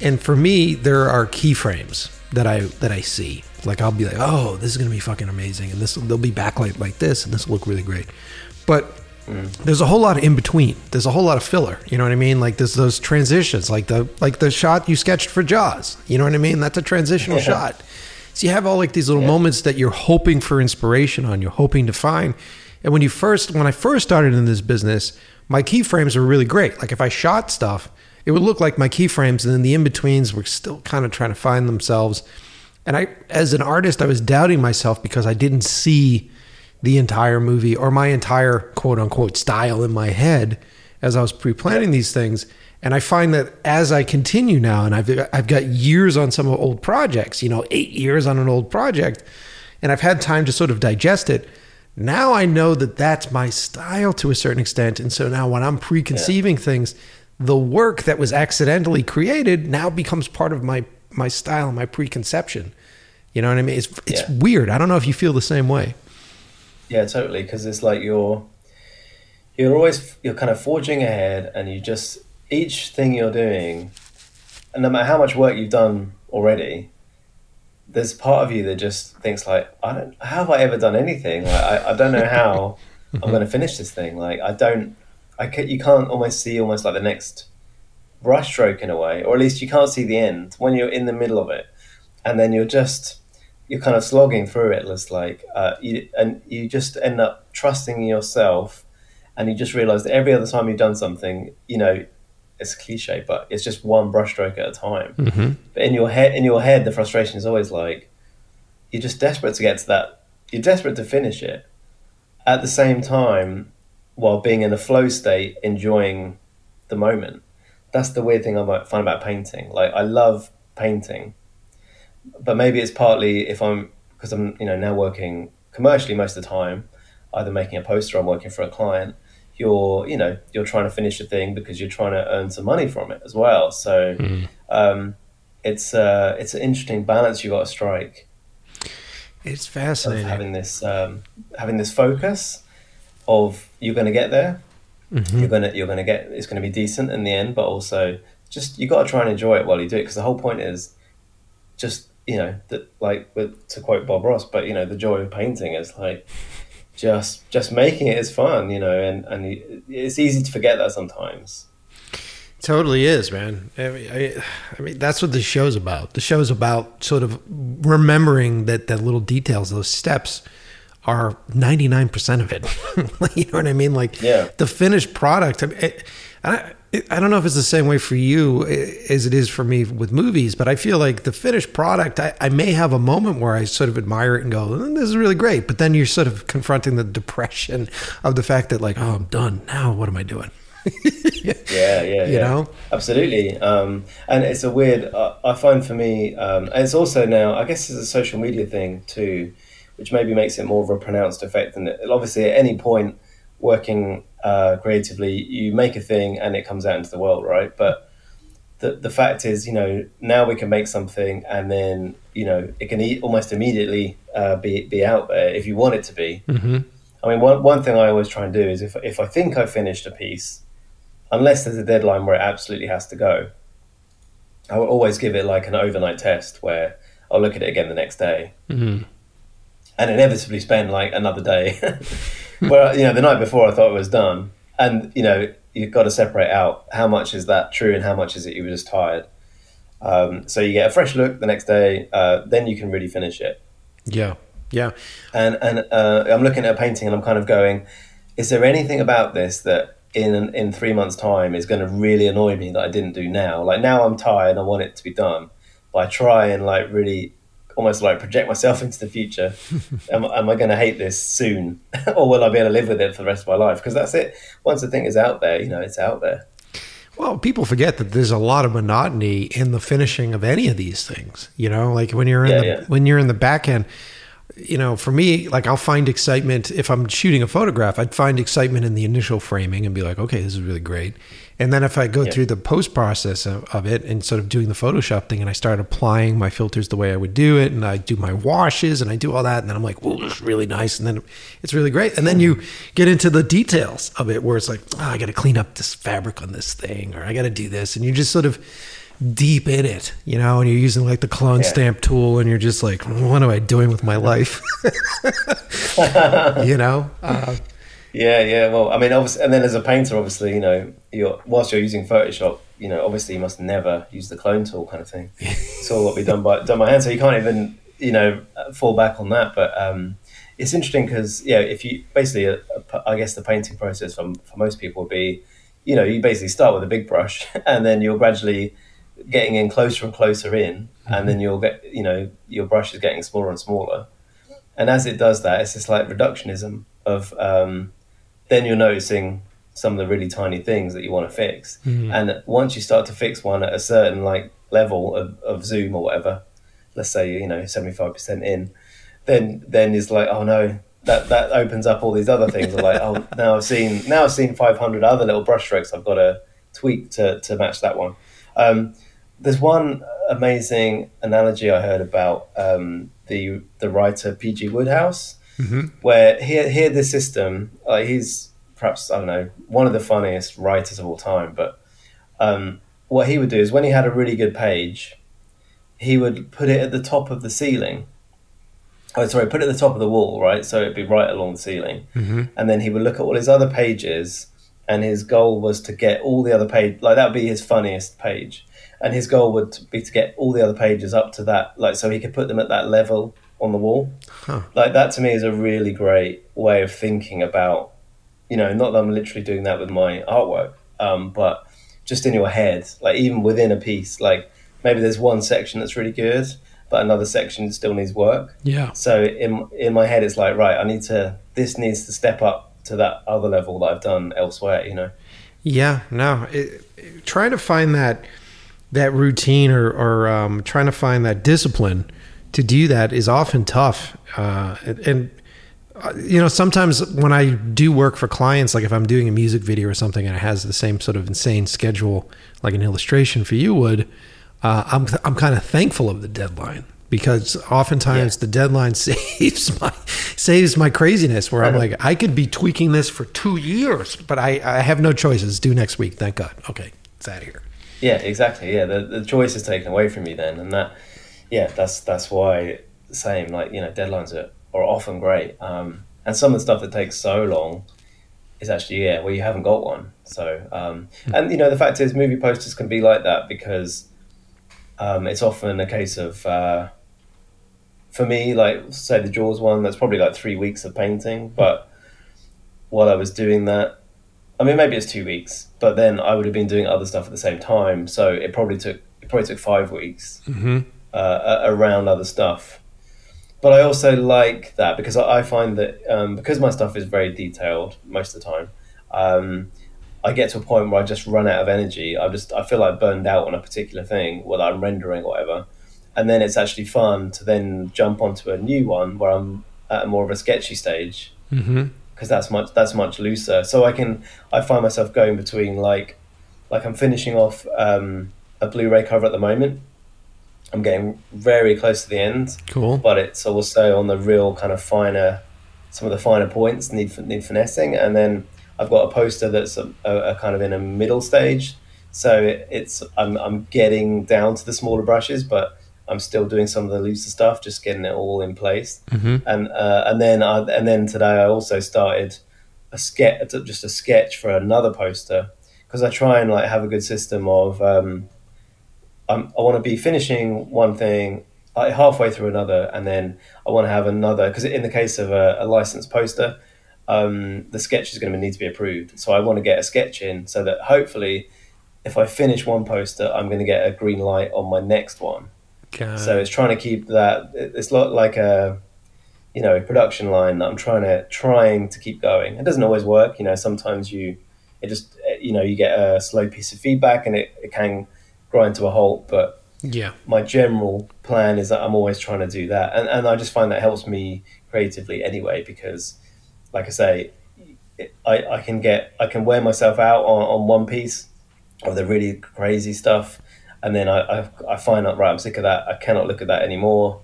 A: and for me, there are keyframes that I that I see. Like I'll be like, oh, this is gonna be fucking amazing, and this there'll be backlight like this, and this will look really great, but mm. there's a whole lot of in between. There's a whole lot of filler. You know what I mean? Like there's those transitions, like the like the shot you sketched for Jaws. You know what I mean? That's a transitional
B: Yeah.
A: shot. So you have all like these little moments that you're hoping for inspiration on, you're hoping to find. And when you first, when I first started in this business, my keyframes were really great. Like if I shot stuff, it would look like my keyframes, and then the in betweens were still kind of trying to find themselves. And I, as an artist, I was doubting myself because I didn't see the entire movie or my entire quote unquote style in my head as I was pre planning these things. And I find that as I continue now, and I've I've got years on some old projects, you know, eight years on an old project, and I've had time to sort of digest it. Now I know that that's my style to a certain extent, and so now when I'm preconceiving things, the work that was accidentally created now becomes part of my my style, my preconception. You know what I mean? It's it's
B: Yeah.
A: weird. I don't know if you feel the same way.
B: Yeah, totally. Because it's like you're you're always you're kind of forging ahead, and you just each thing you're doing, and no matter how much work you've done already, there's part of you that just thinks like, I don't, how have I ever done anything? Like, I, I don't know how I'm going to finish this thing. Like, I don't, I can, you can't almost see almost like the next brushstroke in a way, or at least you can't see the end when you're in the middle of it, and then you're just you're kind of slogging through it. It's like, uh, you, and you just end up trusting yourself, and you just realize that every other time you've done something, you know, it's a cliche, but it's just one brushstroke at a time.
A: Mm-hmm.
B: But in your head, in your head, the frustration is always like you're just desperate to get to that. You're desperate to finish it. At the same time, while being in a flow state, enjoying the moment. That's the weird thing I might find about painting. Like I love painting, but maybe it's partly if I'm because I'm you know now working commercially most of the time, either making a poster or I'm working for a client. You're you know you're trying to finish a thing because you're trying to earn some money from it as well. So um, it's uh, it's an interesting balance you've got to strike
A: It's fascinating.
B: having this um, having this focus of you're going to get there.
A: Mm-hmm.
B: You're gonna you're gonna get it's going to be decent in the end, but also just you got to try and enjoy it while you do it because the whole point is just you know that like with, to quote Bob Ross, but you know the joy of painting is like just just making it is fun, you know, and and it's easy to forget that sometimes.
A: Totally is, man. I mean, I, I mean, that's what the show's about. The show's about sort of remembering that that little details, those steps, are ninety nine percent of it. you know what I mean? Like
B: Yeah.
A: the finished product. I, mean, it, I, I don't know if it's the same way for you eh, as it is for me with movies, but I feel like the finished product. I, I may have a moment where I sort of admire it and go, "Mm, "This is really great," but then you're sort of confronting the depression of the fact that, like, oh, I'm done now. What am I doing?
B: Yeah, yeah,
A: You
B: yeah.
A: know?
B: absolutely. Um, and it's a weird. Uh, I find for me, um, and it's also now. I guess it's a social media thing too, which maybe makes it more of a pronounced effect. And obviously, at any point working uh, creatively, you make a thing and it comes out into the world, right? But the the fact is, you know, now we can make something and then you know it can e- almost immediately uh, be be out there if you want it to be.
A: Mm-hmm.
B: I mean, one, one thing I always try and do is if, if I think I've finished a piece, unless there's a deadline where it absolutely has to go, I will always give it like an overnight test where I'll look at it again the next day
A: Mm-hmm.
B: and inevitably spend like another day where, you know, the night before I thought it was done. And, you know, you've got to separate out how much is that true and how much is it you were just tired. Um, so you get a fresh look the next day, uh, then you can really finish it
A: Yeah. Yeah.
B: and and uh, I'm looking at a painting and I'm kind of going, is there anything about this that in in three months' time is going to really annoy me that I didn't do now? Like now I'm tired, I want it to be done, but I try and like really almost like project myself into the future. am, am I going to hate this soon, or will I be able to live with it for the rest of my life? Because that's it. Once the thing is out there, you know, it's out there.
A: Well, people forget that there's a lot of monotony in the finishing of any of these things. You know, like when you're in
B: Yeah,
A: the
B: yeah.
A: when you're in the back end, you know, for me, like I'll find excitement if I'm shooting a photograph, I'd find excitement in the initial framing and be like, okay, this is really great. And then if I go
B: Yeah.
A: through the post process of, of it and sort of doing the Photoshop thing and I start applying my filters the way I would do it and I do my washes and I do all that and then I'm like, whoa, this is really nice. And then it's really great. And then you get into the details of it where it's like, oh, I got to clean up this fabric on this thing or I got to do this. And you're just sort of deep in it, you know, and you're using like the clone
B: Yeah.
A: stamp tool and you're just like, what am I doing with my life? you know? Uh,
B: Yeah, yeah. Well, I mean, obviously, and then as a painter, obviously, you know, you're whilst you're using Photoshop, you know, obviously, you must never use the clone tool, kind of thing. it's all what we done by done by hand, so you can't even, you know, fall back on that. But um, it's interesting because, yeah, if you basically, uh, I guess the painting process for for most people would be, you know, you basically start with a big brush, and then you're gradually getting in closer and closer in, and then you'll get, you know, your brush is getting smaller and smaller. And as it does that, it's this like reductionism of um, then you're noticing some of the really tiny things that you want to fix. And once you start to fix one at a certain like level of, of zoom or whatever, let's say you know seventy five percent in, then then it's like oh no. That, that opens up all these other things. I'm like oh now I've seen now I've seen five hundred other little brushstrokes I've got to tweak to, to match that one. Um, there's one amazing analogy I heard about um, the the writer P.G. Wodehouse, where here he had this system. Uh, he's perhaps I don't know one of the funniest writers of all time, but um, what he would do is when he had a really good page, he would put it at the top of the ceiling. Oh, sorry, put it at the top of the wall, right? So it'd be right along the ceiling, and then he would look at all his other pages, and his goal was to get all the other page like that would be his funniest page, and his goal would be to get all the other pages up to that, like so he could put them at that level on the wall.
A: Huh.
B: Like that to me is a really great way of thinking about, you know, not that I'm literally doing that with my artwork, um, but just in your head, like even within a piece, like maybe there's one section that's really good, but another section still needs work.
A: yeah.
B: So in in my head, it's like right, I need to. This needs to step up to that other level that I've done elsewhere. You know.
A: Yeah, no. It, it- trying to find that that routine or, or um, trying to find that discipline to do that is often tough. Uh, and, and uh, you know, sometimes when I do work for clients, like if I'm doing a music video or something and it has the same sort of insane schedule like an illustration for you would, uh, I'm I'm kind of thankful of the deadline because oftentimes
B: Yeah.
A: the deadline saves my saves my craziness where I'm like I could be tweaking this for two years, but I, I have no choices. Due next week, thank God. Okay, it's out of here.
B: Yeah, exactly. Yeah, the the choice is taken away from you then, and that, yeah, that's that's why the same. Like you know, deadlines are, are often great, um, and some of the stuff that takes so long is actually yeah, where you haven't got one. So, um, and you know, the fact is, movie posters can be like that because um, it's often a case of. Uh, for me, like say the Jaws one, that's probably like three weeks of painting. But while I was doing that, I mean, maybe it's two weeks, but then I would have been doing other stuff at the same time, so it probably took it probably took five weeks
A: Mm-hmm.
B: Uh, around other stuff. But I also like that because I I find that um, because my stuff is very detailed most of the time, um, I get to a point where I just run out of energy. I just I feel like burned out on a particular thing, whether I'm rendering or whatever, and then it's actually fun to then jump onto a new one where I'm at a more of a sketchy stage
A: Mm-hmm.
B: because that's much that's much looser. So I can I find myself going between like like I'm finishing off um, a Blu-ray cover at the moment. I'm getting very close to the end,
A: Cool.
B: but it's also on the real kind of finer some of the finer points need need finessing, and then I've got a poster that's a, a, a kind of in a middle stage. So it, it's I'm I'm getting down to the smaller brushes, but I'm still doing some of the looser stuff, just getting it all in place
A: Mm-hmm.
B: and uh, and then I, and then today I also started a sketch, just a sketch for another poster because I try and like have a good system of um, I'm, I want to be finishing one thing like halfway through another, and then I want to have another because in the case of a, a licensed poster, um, the sketch is going to need to be approved. So I want to get a sketch in so that hopefully, if I finish one poster, I'm going to get a green light on my next one. So it's trying to keep that. It's not like a, you know, a production line that I'm trying to trying to keep going. It doesn't always work. You know, sometimes you, it just you know you get a slow piece of feedback and it, it can grind to a halt. But
A: Yeah.
B: my general plan is that I'm always trying to do that, and and I just find that helps me creatively anyway because, like I say, I, I can get I can wear myself out on, on one piece of the really crazy stuff, and then I, I I find out right I'm sick of that I cannot look at that anymore.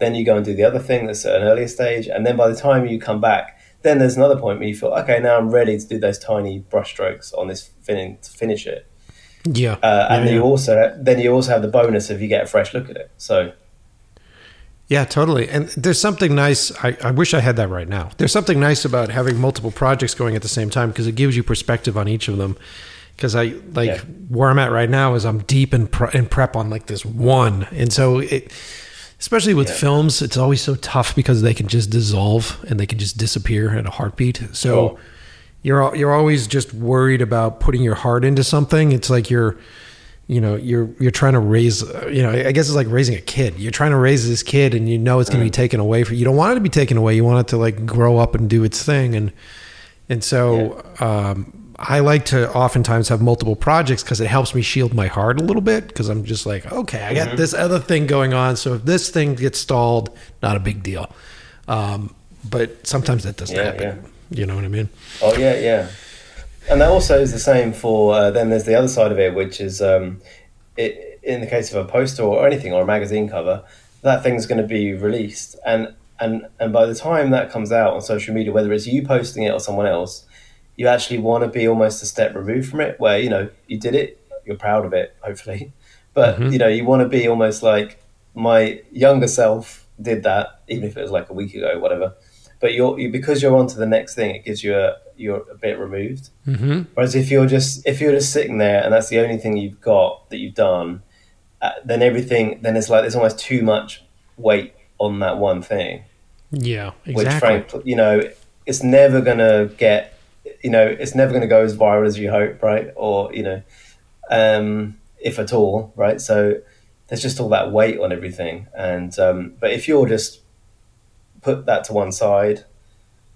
B: Then you go and do the other thing that's at an earlier stage, and then by the time you come back, then there's another point where you feel okay now I'm ready to do those tiny brushstrokes on this fin- to finish it.
A: Yeah.
B: Uh, and
A: Yeah,
B: then you
A: yeah.
B: also then you also have the bonus if you get a fresh look at it. So
A: Yeah, totally. And there's something nice. I, I wish I had that right now. There's something nice about having multiple projects going at the same time because it gives you perspective on each of them. Because I like
B: Yeah.
A: where I'm at right now is I'm deep in, pre- in prep on like this one, and so it, especially with
B: Yeah.
A: films, it's always so tough because they can just dissolve and they can just disappear at a heartbeat. So
B: Sure.
A: You're you're always just worried about putting your heart into something. It's like you're you know you're you're trying to raise you know I guess it's like raising a kid. You're trying to raise this kid and you know it's going to be taken away from you. don't want it to be taken away. You want it to like grow up and do its thing and and so um I like to oftentimes have multiple projects because it helps me shield my heart a little bit because I'm just like, okay, I got this other thing going on. So if this thing gets stalled, not a big deal. Um, but sometimes that doesn't
B: Yeah,
A: happen. You know what I mean?
B: Oh yeah, yeah, and that also is the same for. Uh, then there's the other side of it, which is um, it, in the case of a poster or anything or a magazine cover, that thing's going to be released, and and and by the time that comes out on social media, whether it's you posting it or someone else, you actually want to be almost a step removed from it, where you know you did it, you're proud of it, hopefully, but
A: Mhm.
B: you know you want to be almost like my younger self did that, even if it was like a week ago, whatever but you're you, because you're on to the next thing it gives you a you're a bit removed.
A: Mm-hmm.
B: whereas if you're just if you're just sitting there and that's the only thing you've got that you've done uh, then everything then it's like there's almost too much weight on that one thing.
A: Yeah, exactly.
B: which frankly you know it's never gonna get you know it's never gonna go as viral as you hope right? Or you know um if at all right? So there's just all that weight on everything. And um but if you're just put that to one side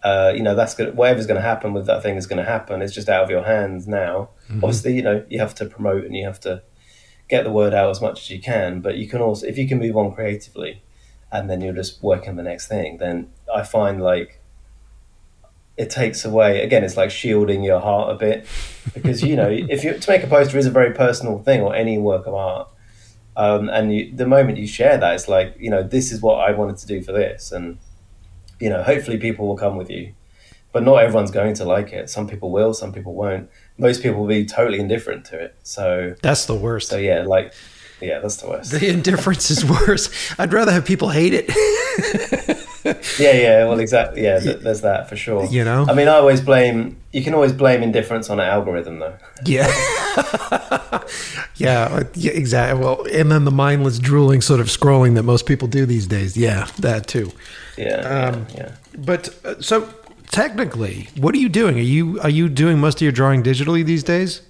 B: uh, you know that's good. Whatever's going to happen with that thing is going to happen. It's just out of your hands now. Obviously, you know you have to promote and you have to get the word out as much as you can. But you can also, if you can move on creatively, and then you're just working on the next thing, then I find like it takes away. Again, it's like shielding your heart a bit because you know if you to make a poster is a very personal thing or any work of art. Um, and you, the moment you share that, it's like you know this is what I wanted to do for this, and you know, hopefully people will come with you. But not everyone's going to like it. Some people will, some people won't. Most people will be totally indifferent to it. So,
A: That's the worst.
B: so yeah, like, yeah, that's the worst.
A: the indifference is worse. I'd rather have people hate it.
B: Yeah, yeah, well, exactly. Yeah, th- there's that for sure.
A: You know?
B: I mean, I always blame. You can always blame indifference on an algorithm, though.
A: yeah. yeah, yeah, exactly. Well, and then the mindless drooling sort of scrolling that most people do these days. Yeah, that too.
B: Yeah,
A: Um,
B: yeah, yeah.
A: But uh, so technically, what are you doing? Are you are you doing most of your drawing digitally these days?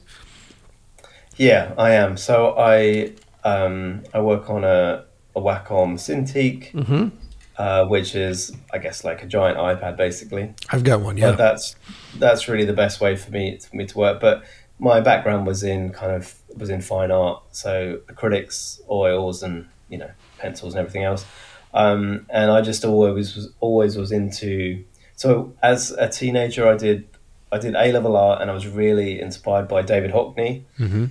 B: Yeah, I am. So I um, I work on a, a Wacom Cintiq,
A: Mm-hmm.
B: Uh, which is I guess like a giant iPad, basically.
A: I've got one. Yeah.
B: But that's that's really the best way for me for me to work. But my background was in kind of was in fine art, so acrylics, oils, and you know pencils and everything else. Um, and I just always was always was into. So as a teenager, I did I did A level art, and I was really inspired by David Hockney
A: mm-hmm.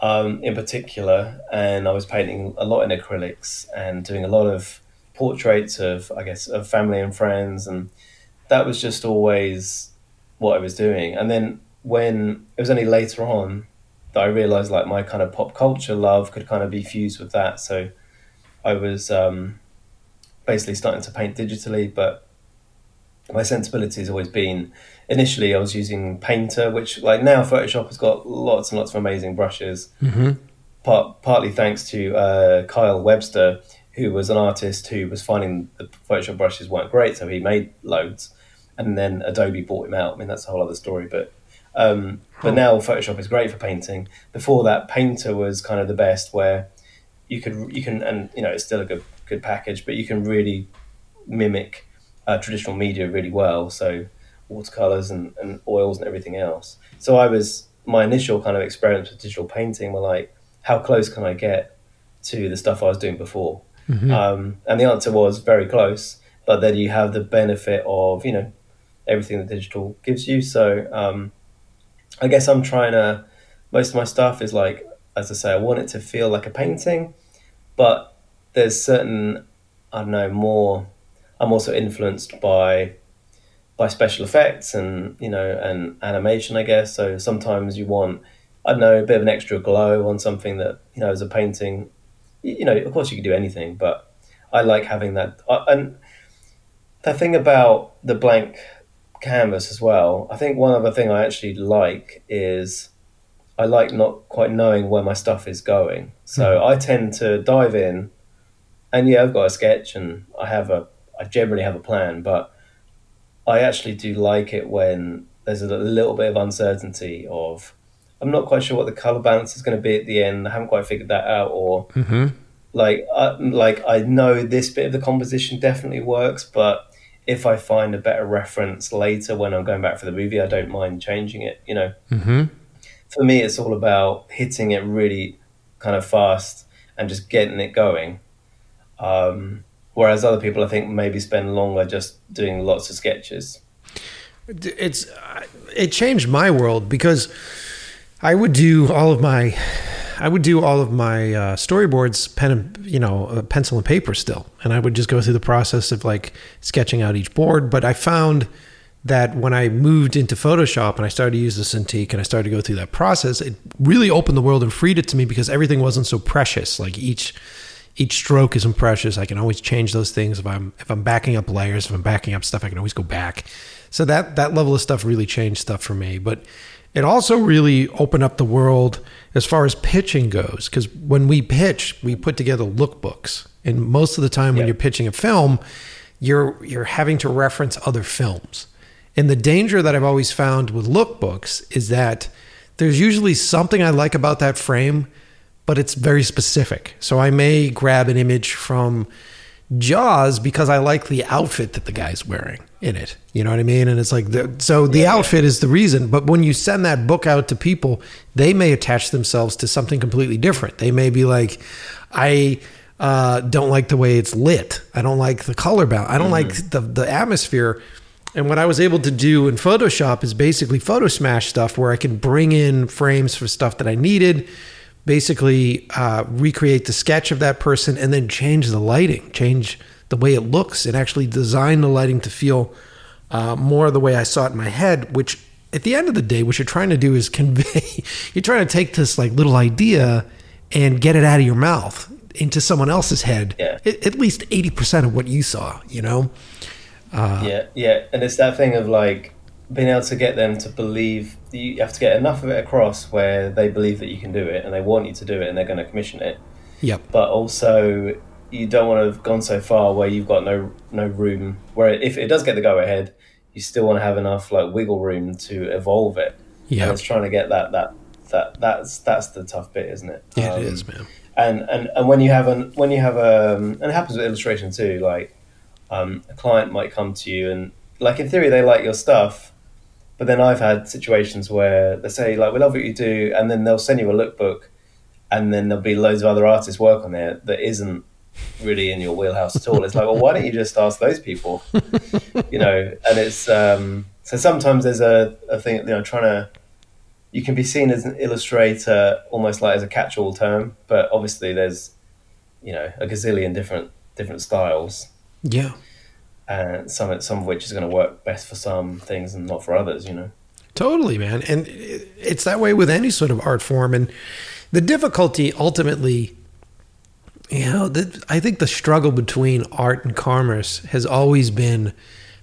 B: um, in particular, and I was painting a lot in acrylics and doing a lot of portraits of, I guess, of family and friends, and that was just always what I was doing. And then when it was only later on that I realized like my kind of pop culture love could kind of be fused with that. So I was um, basically starting to paint digitally, but my sensibility has always been initially I was using Painter, which like now Photoshop has got lots and lots of amazing brushes.
A: Mm-hmm.
B: Part, partly thanks to uh, Kyle Webster, who was an artist who was finding the Photoshop brushes weren't great, so he made loads, and then Adobe bought him out. I mean that's a whole other story, but um, but now Photoshop is great for painting. Before that, Painter was kind of the best, where you could you can and you know it's still a good good package, but you can really mimic uh, traditional media really well. So watercolors and, and oils and everything else. So I was my initial kind of experience with digital painting were like, how close can I get to the stuff I was doing before?
A: Mm-hmm.
B: Um, and the answer was very close. But then you have the benefit of you know everything that digital gives you. So um, I guess I'm trying to. Most of my stuff is like, as I say, I want it to feel like a painting, but there's certain I don't know more. I'm also influenced by by special effects and you know and animation, I guess. So sometimes you want I don't know a bit of an extra glow on something that you know as a painting. You know, of course you can do anything, but I like having that. And the thing about the blank canvas as well, I think one other thing I actually like is I like not quite knowing where my stuff is going. So mm-hmm. I tend to dive in, and yeah, I've got a sketch and I have a, I generally have a plan, but I actually do like it when there's a little bit of uncertainty of, I'm not quite sure what the color balance is going to be at the end. I haven't quite figured that out, or
A: mm-hmm.
B: like, I, like I know this bit of the composition definitely works, but if I find a better reference later when I'm going back for the movie, I don't mind changing it. You know.
A: Mm-hmm
B: for me, it's all about hitting it really kind of fast and just getting it going. Um, whereas other people, I think, maybe spend longer just doing lots of sketches.
A: It's it changed my world because I would do all of my I would do all of my uh, storyboards pen and you know uh, pencil and paper still, and I would just go through the process of like sketching out each board. But I found that when I moved into Photoshop and I started to use the Cintiq and I started to go through that process, it really opened the world and freed it to me because everything wasn't so precious. Like each each stroke isn't precious. I can always change those things if I'm if I'm backing up layers, if I'm backing up stuff, I can always go back. So that that level of stuff really changed stuff for me. But it also really opened up the world as far as pitching goes because when we pitch, we put together lookbooks, and most of the time when you're pitching a film, you're you're having to reference other films. And the danger that I've always found with lookbooks is that there's usually something I like about that frame, but it's very specific. So I may grab an image from Jaws because I like the outfit that the guy's wearing in it. You know what I mean? And it's like, the, so the yeah, outfit yeah. is the reason. But when you send that book out to people, they may attach themselves to something completely different. They may be like, I uh, don't like the way it's lit. I don't like the color balance. I don't mm-hmm. like the, the atmosphere. And what I was able to do in Photoshop is basically photo smash stuff where I can bring in frames for stuff that I needed, basically uh, recreate the sketch of that person, and then change the lighting, change the way it looks, and actually design the lighting to feel uh, more the way I saw it in my head, which at the end of the day, what you're trying to do is convey, you're trying to take this like little idea and get it out of your mouth into someone else's head.
B: Yeah.
A: At, least 80% of what you saw, you know?
B: Uh, yeah, yeah, and it's that thing of like being able to get them to believe you have to get enough of it across where they believe that you can do it and they want you to do it and they're going to commission it.
A: Yep.
B: But also, you don't want to have gone so far where you've got no no room. Where if it does get the go ahead, you still want to have enough like wiggle room to evolve it.
A: Yeah.
B: It's trying to get that that that that's that's the tough bit, isn't it?
A: Yeah, um, it is, man.
B: And and and when you have an when you have a um, and it happens with illustration too, like um, a client might come to you and like in theory they like your stuff but then i've had situations where they say like we love what you do and then they'll send you a lookbook and then there'll be loads of other artists work on there that isn't really in your wheelhouse at all it's like well why don't you just ask those people you know and it's um, so sometimes there's a, a thing you know trying to you can be seen as an illustrator almost like as a catch-all term but obviously there's you know a gazillion different different styles
A: yeah.
B: And some some of which is going to work best for some things and not for others, you know.
A: Totally, man. And it's that way with any sort of art form. And the difficulty ultimately, you know, the, I think the struggle between art and commerce has always been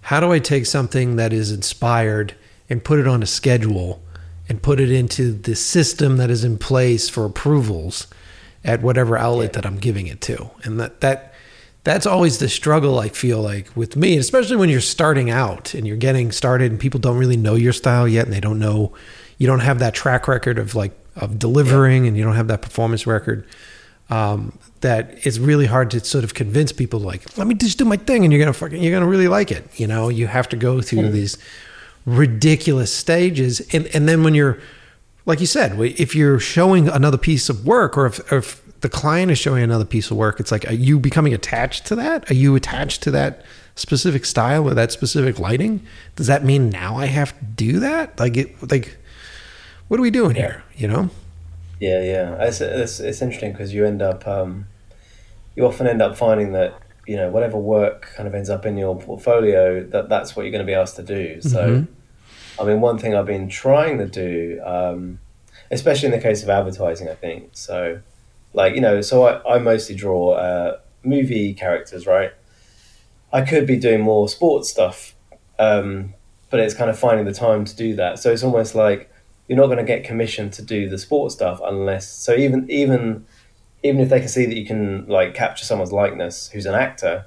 A: how do I take something that is inspired and put it on a schedule and put it into the system that is in place for approvals at whatever outlet yeah. that I'm giving it to. And that, that, that's always the struggle I feel like with me, especially when you're starting out and you're getting started and people don't really know your style yet and they don't know you don't have that track record of like of delivering yeah. and you don't have that performance record. Um, that it's really hard to sort of convince people like, let me just do my thing and you're gonna fucking you're gonna really like it. You know, you have to go through mm-hmm. these ridiculous stages and, and then when you're like you said, if you're showing another piece of work, or if, or if the client is showing another piece of work, it's like, are you becoming attached to that? Are you attached to that specific style or that specific lighting? Does that mean now I have to do that? Like, it, like, what are we doing here? You know?
B: Yeah, yeah. It's it's, it's interesting because you end up, um, you often end up finding that you know whatever work kind of ends up in your portfolio, that that's what you're going to be asked to do. So. Mm-hmm I mean, one thing I've been trying to do, um, especially in the case of advertising, I think. So, like, you know, so I, I mostly draw uh, movie characters, right? I could be doing more sports stuff, um, but it's kind of finding the time to do that. So it's almost like you're not going to get commissioned to do the sports stuff unless. So even even even if they can see that you can like capture someone's likeness, who's an actor,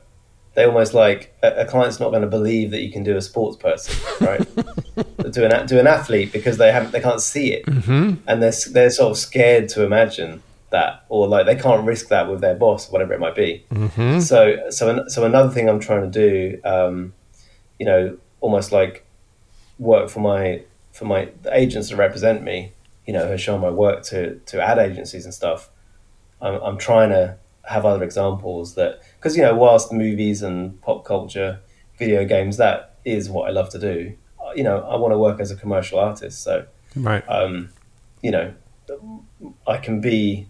B: they almost like a, a client's not going to believe that you can do a sports person, right? to an to an athlete because they haven't they can't see it, mm-hmm. and they're they're sort of scared to imagine that, or like they can't risk that with their boss, whatever it might be. Mm-hmm. So so so another thing I'm trying to do, um, you know, almost like work for my for my agents to represent me, you know, who are showing my work to to ad agencies and stuff. I'm, I'm trying to have other examples that because you know whilst movies and pop culture video games that is what i love to do you know i want to work as a commercial artist so
A: right
B: um you know i can be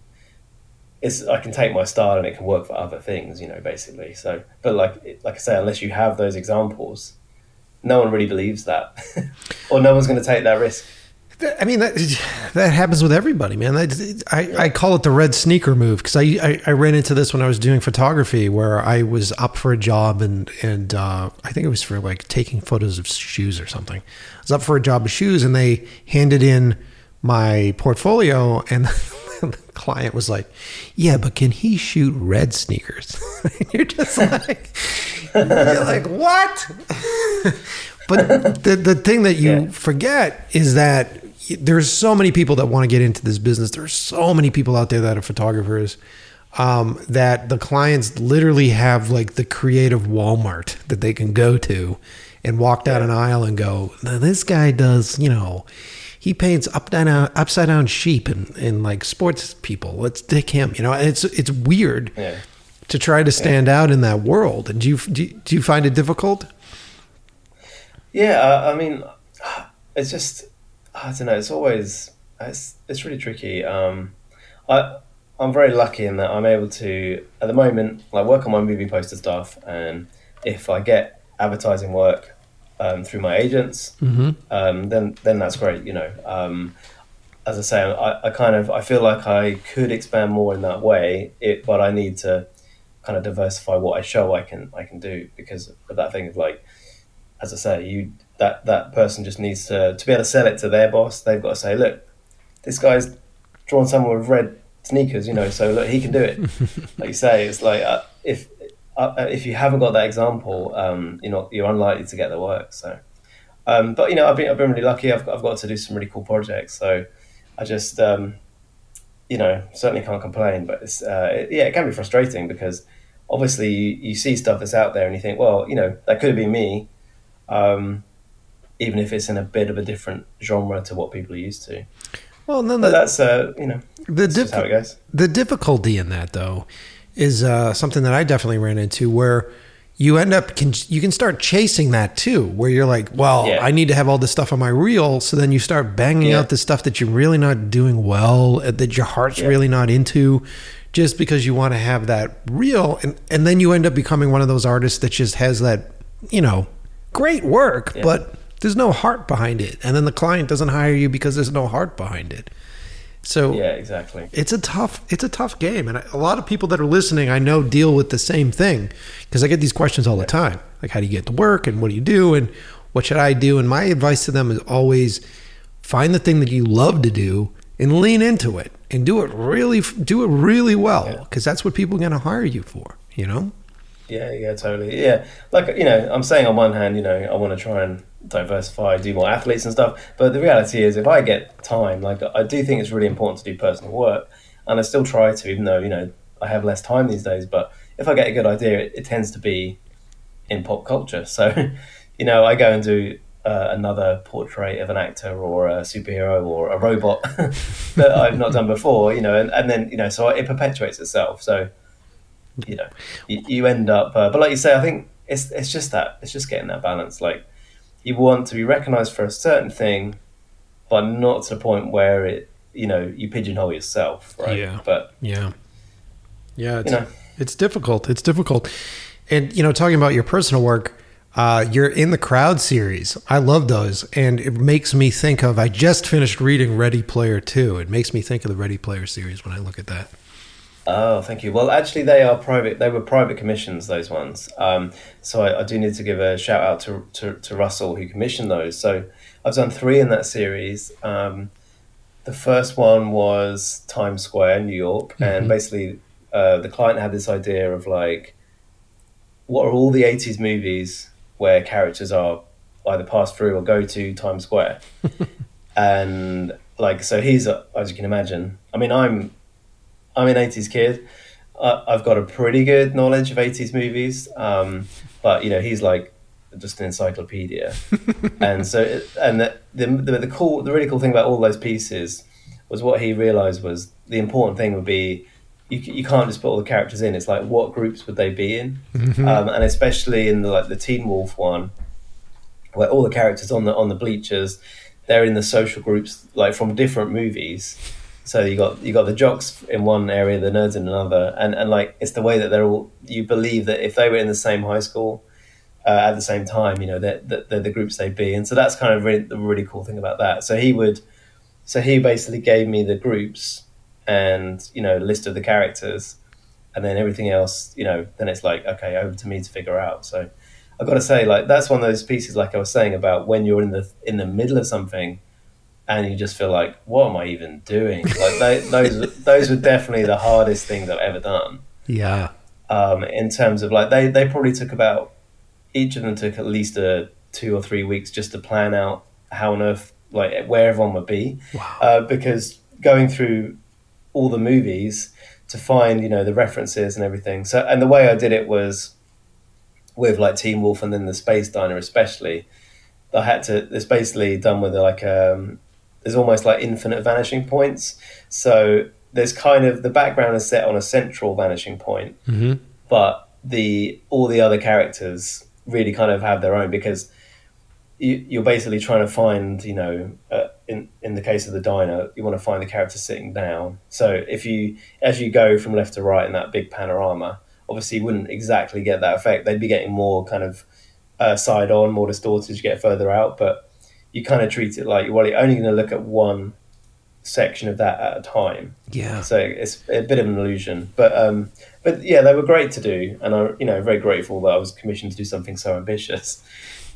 B: it's i can take my style and it can work for other things you know basically so but like like i say unless you have those examples no one really believes that or no one's going to take that risk
A: I mean that that happens with everybody, man. I, I call it the red sneaker move because I, I, I ran into this when I was doing photography, where I was up for a job and and uh, I think it was for like taking photos of shoes or something. I was up for a job of shoes, and they handed in my portfolio, and the client was like, "Yeah, but can he shoot red sneakers?" you're just like, you're like what? but the the thing that you yeah. forget is that there's so many people that want to get into this business. There's so many people out there that are photographers um, that the clients literally have like the creative Walmart that they can go to and walk down an aisle and go, this guy does, you know, he paints up down upside down sheep and, and like sports people. Let's take him. You know, it's it's weird yeah. to try to stand yeah. out in that world. And do you do you, do you find it difficult?
B: Yeah, uh, I mean, it's just I don't know. It's always it's it's really tricky. Um, I I'm very lucky in that I'm able to at the moment like work on my movie poster stuff, and if I get advertising work um, through my agents, mm-hmm. um, then then that's great. You know, um, as I say, I, I kind of I feel like I could expand more in that way, it, but I need to kind of diversify what I show I can I can do because of that thing of like, as I say, you that that person just needs to to be able to sell it to their boss. They've got to say, look, this guy's drawn someone with red sneakers, you know, so look, he can do it. like you say, it's like uh, if uh, uh, if you haven't got that example, um, you're not you're unlikely to get the work. So, um, but you know, I've been I've been really lucky. I've got, I've got to do some really cool projects. So, I just um, you know certainly can't complain. But it's uh, it, yeah, it can be frustrating because obviously you, you, see stuff that's out there and you think, well, you know, that could have been me. Um, even if it's in a bit of a different genre to what people are used to.
A: Well, no,
B: the, that's uh, you know
A: the diff- how it goes. The difficulty in that though is uh, something that I definitely ran into where you end up can you can start chasing that too where you're like well yeah. i need to have all this stuff on my reel so then you start banging yeah. out the stuff that you're really not doing well uh, that your heart's yeah. really not into just because you want to have that reel and and then you end up becoming one of those artists that just has that you know great work but there's no heart behind it. And then the client doesn't hire you because there's no heart behind it. So
B: yeah, exactly.
A: It's a tough it's a tough game, and a lot of people that are listening, I know, deal with the same thing because I get these questions all the time, like how do you get to work and what do you do and what should I do? And my advice to them is always find the thing that you love to do and lean into it and do it really do it really well because yeah. that's what people are going to hire you for. You know.
B: Yeah, yeah, totally. Yeah, like you know, I'm saying on one hand, you know, I want to try and diversify, do more athletes and stuff. But the reality is, if I get time, like I do think it's really important to do personal work, and I still try to, even though you know I have less time these days. But if I get a good idea, it, it tends to be in pop culture. So, you know, I go and do uh, another portrait of an actor or a superhero or a robot that I've not done before, you know, and, and then, you know, so it perpetuates itself. So, you know, you, you end up, uh, but like you say, I think it's, it's just that, it's just getting that balance. Like you want to be recognized for a certain thing, but not to the point where it, you know, you pigeonhole yourself. Right.
A: Yeah.
B: But
A: Yeah. Yeah. It's,
B: You know.
A: it's difficult. It's difficult. And, you know, talking about your personal work, uh, you're in the crowd series. I love those. And it makes me think of, I just finished reading Ready Player 2. It makes me think of the Ready Player series when I look at that.
B: Oh, thank you. Well, actually, they are private. They were private commissions. Those ones. Um, so I, I do need to give a shout out to, to to Russell who commissioned those. So I've done three in that series. Um, the first one was Times Square, New York, and basically uh, the client had this idea of like, what are all the '80s movies where characters are either pass through or go to Times Square, and like so he's as you can imagine. I mean, I'm I'm an '80s kid. I, I've got a pretty good knowledge of '80s movies, um, but you know, he's like just an encyclopedia. and so, and the, the the the cool, the really cool thing about all those pieces was what he realized was the important thing would be you, you can't just put all the characters in. It's like what groups would they be in, um, and especially in the like the Teen Wolf one, where all the characters on the on the bleachers, they're in the social groups like from different movies. So you got you got the jocks in one area, the nerds in another, and and like it's the way that they're all. You believe that if they were in the same high school uh, at the same time, you know that they're, they're the groups they'd be, and so that's kind of really, the really cool thing about that. So he would, so he basically gave me the groups and you know list of the characters, and then everything else, you know, then it's like okay, over to me to figure out. So I've got to say, like that's one of those pieces, like I was saying about when you're in the in the middle of something and you just feel like, what am I even doing? Like they, those, those were definitely the hardest things I've ever done.
A: Yeah.
B: Um, in terms of like, they, they probably took about each of them took at least a two or three weeks just to plan out how on earth, like where everyone would be,
A: Wow.
B: uh, because going through all the movies to find you know the references and everything. So and the way I did it was with like Teen Wolf and then the Space Diner especially. I had to. It's basically done with like um, there's almost like infinite vanishing points. So there's kind of the background is set on a central vanishing point,
A: hmm
B: but the all the other characters really kind of have their own because you, you're basically trying to find you know uh, in in the case of the diner you want to find the character sitting down. So if you as you go from left to right in that big panorama obviously you wouldn't exactly get that effect. They'd be getting more kind of uh, side on more distorted as you get further out but you kind of treat it like well you're only going to look at one section of that at a time
A: Yeah.
B: so it's a bit of an illusion, but um, but yeah, they were great to do, and I you know very grateful that I was commissioned to do something so ambitious.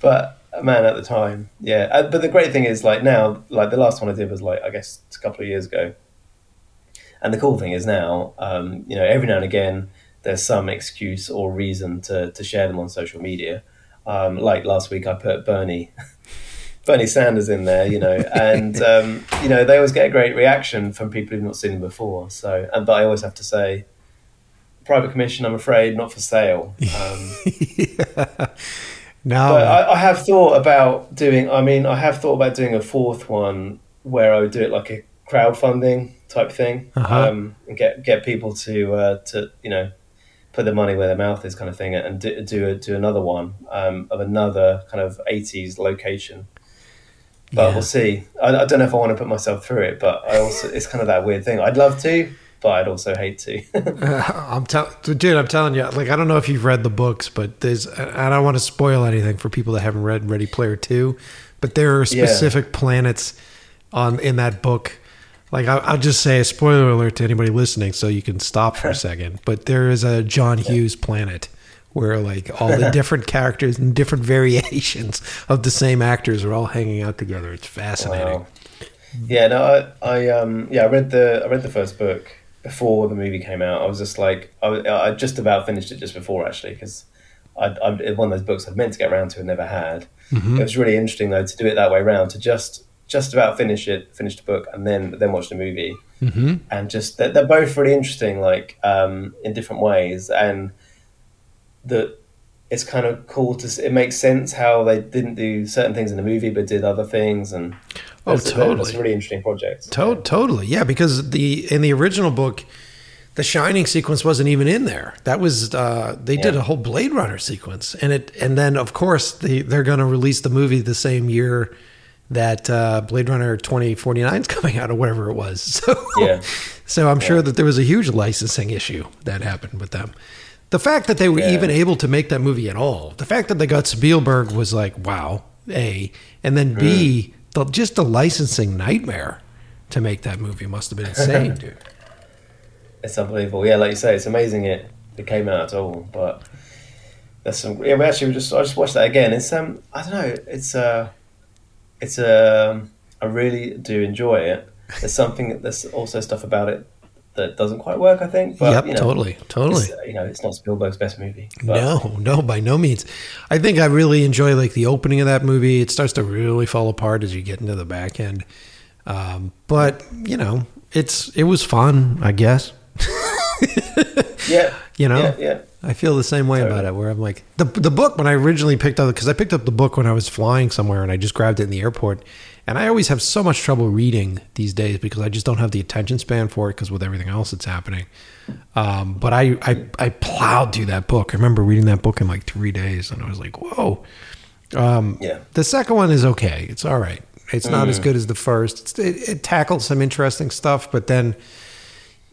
B: But man, at the time, yeah. Uh, but the great thing is, like now, like the last one I did was like I guess a couple of years ago, and the cool thing is now, um, you know, every now and again there's some excuse or reason to to share them on social media. Um, like last week, I put Bernie. Bernie Sanders in there, you know, and um, you know they always get a great reaction from people who've not seen him before. So, and but I always have to say, private commission, I'm afraid, not for sale. Um,
A: Now,
B: but I, I have thought about doing. I mean, I have thought about doing a fourth one where I would do it like a crowdfunding type thing,
A: Uh-huh.
B: um, and get get people to uh, to you know put their money where their mouth is, kind of thing, and do do, a, do another one um, of another kind of 80s location. But
A: Yeah.
B: we'll see. I, I don't know if I want to put myself through it, but I also it's kind of that weird thing. I'd love to, but I'd also hate to.
A: Uh, I'm telling, dude. I'm telling you. Like, I don't know if you've read the books, but there's. I don't want to spoil anything for people that haven't read Ready Player Two, but there are
B: Yeah.
A: specific planets on in that book. Like, I, I'll just say a spoiler alert to anybody listening, so you can stop for a second. But there is a John Hughes planet where like all the different characters and different variations of the same actors are all hanging out together. It's fascinating.
B: Wow. Yeah, no, I, I, um, yeah, I read the, I read the first book before the movie came out. I was just like, I, I just about finished it just before actually, because I, I, one of those books I'd meant to get around to and never had.
A: Mhm.
B: It was really interesting though to do it that way around, to just, just about finish it, finish the book, and then, then watch the movie,
A: hmm
B: and just they're, they're both really interesting, like um, in different ways, and the it's kind of cool to. It makes sense how they didn't do certain things in the movie, but did other things, and
A: Oh,
B: it's,
A: totally.
B: It's a really interesting project.
A: To- totally, yeah. Because the in the original book, the Shining sequence wasn't even in there. That was uh, they did a whole Blade Runner sequence, and it and then of course they they're going to release the movie the same year that uh, Blade Runner twenty forty nine is coming out or whatever it was. So
B: Yeah.
A: so I'm sure that there was a huge licensing issue that happened with them. The fact that they were
B: Yeah.
A: even able to make that movie at all, the fact that they got Spielberg was like, wow, A. And then B, the, just the licensing nightmare to make that movie must have been insane, dude.
B: It's unbelievable. Yeah, like you say, it's amazing it, it came out at all. But that's some. Yeah, we actually just I just watched that again. It's um I don't know. It's uh it's um I really do enjoy it. There's something there's also stuff about it that doesn't quite work. I think. But,
A: yep,
B: you know,
A: totally, totally.
B: you know, it's not Spielberg's best movie. But
A: No, no, by no means. I think I really enjoy like the opening of that movie. It starts to really fall apart as you get into the back end. Um, but you know, it's it was fun, I guess.
B: Yeah.
A: You know?
B: Yeah. Yeah.
A: I feel the same way about it. Where I'm like the the book when I originally picked up because I picked up the book when I was flying somewhere and I just grabbed it in the airport. And I always have so much trouble reading these days because I just don't have the attention span for it because with everything else that's happening. Um, but I, I I plowed through that book. I remember reading that book in like three days, and I was like, whoa. Um,
B: Yeah.
A: the second one is okay. It's all right. It's not as good as the first. It's, it, it tackles some interesting stuff, but then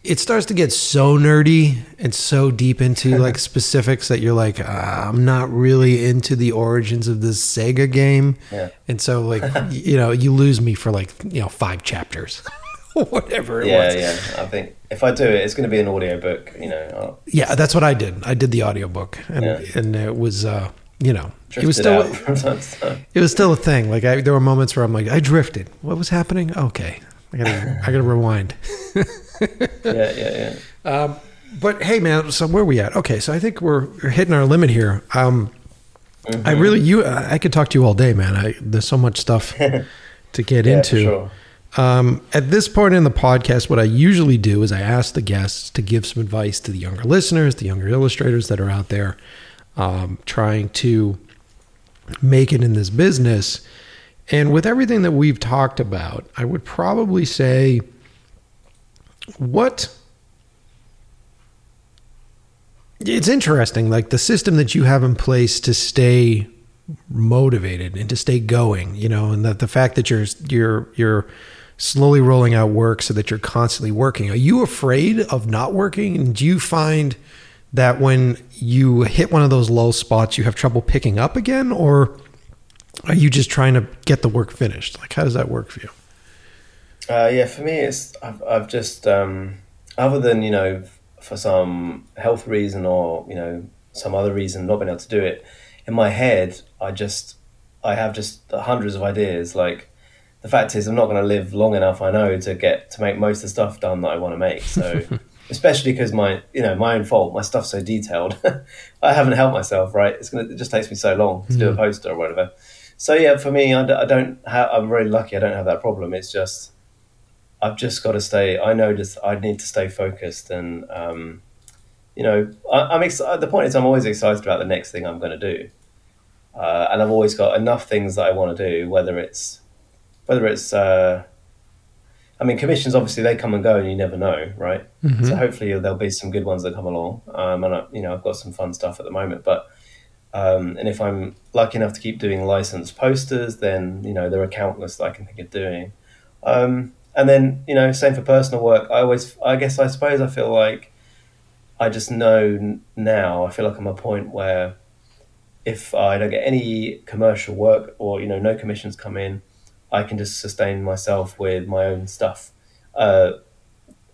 A: it starts to get so nerdy and so deep into like specifics that you're like, ah, I'm not really into the origins of this Sega game.
B: Yeah.
A: And so, like, you know, you lose me for like, you know, five chapters, whatever it
B: Yeah.
A: was.
B: Yeah. I think if I do it, it's going to be an audio book. You know. I'll
A: Yeah, that's what I did. I did the audiobook and,
B: Yeah.
A: and it was, uh, you know, it was still,
B: out from time to time.
A: it was still a thing. Like I, there were moments where I'm like, I drifted. What was happening? Okay. I gotta, I gotta rewind.
B: Yeah. Yeah. Yeah.
A: But hey, man, so where are we at? Okay, so I think we're, we're hitting our limit here. Um, I really, you, I could talk to you all day, man. I, there's so much stuff to get
B: Yeah,
A: into.
B: sure.
A: Um, at this point in the podcast, what I usually do is I ask the guests to give some advice to the younger listeners, the younger illustrators that are out there um, trying to make it in this business. And with everything that we've talked about, I would probably say what it's interesting like the system that you have in place to stay motivated and to stay going you know and that the fact that you're you're you're slowly rolling out work so that you're constantly working. Are you afraid of not working? And do you find that when you hit one of those low spots you have trouble picking up again? Or are you just trying to get the work finished? Like how does that work for you
B: Uh, yeah, for me, it's I've, I've just um, other than you know for some health reason or you know some other reason not being able to do it in my head, I just I have just hundreds of ideas. Like the fact is, I'm not going to live long enough. I know to get to make most of the stuff done that I want to make. So especially because my you know my own fault, my stuff's so detailed. I haven't helped myself. Right, it's gonna it just takes me so long to do a poster or whatever. So yeah, for me, I don't. Ha- I'm really lucky. I don't have that problem. It's just I've just got to stay. I know just I need to stay focused, and um, you know, I, I'm excited. The point is, I'm always excited about the next thing I'm going to do, uh, and I've always got enough things that I want to do. Whether it's whether it's, uh, I mean, commissions obviously they come and go, and you never know, right? So hopefully there'll be some good ones that come along, um, and I, you know, I've got some fun stuff at the moment, but. Um, and if I'm lucky enough to keep doing licensed posters, then you know there are countless that I can think of doing. Um, and then you know, same for personal work. I always, I guess, I suppose I feel like I just know now. I feel like I'm a point where if I don't get any commercial work or you know no commissions come in, I can just sustain myself with my own stuff. Uh,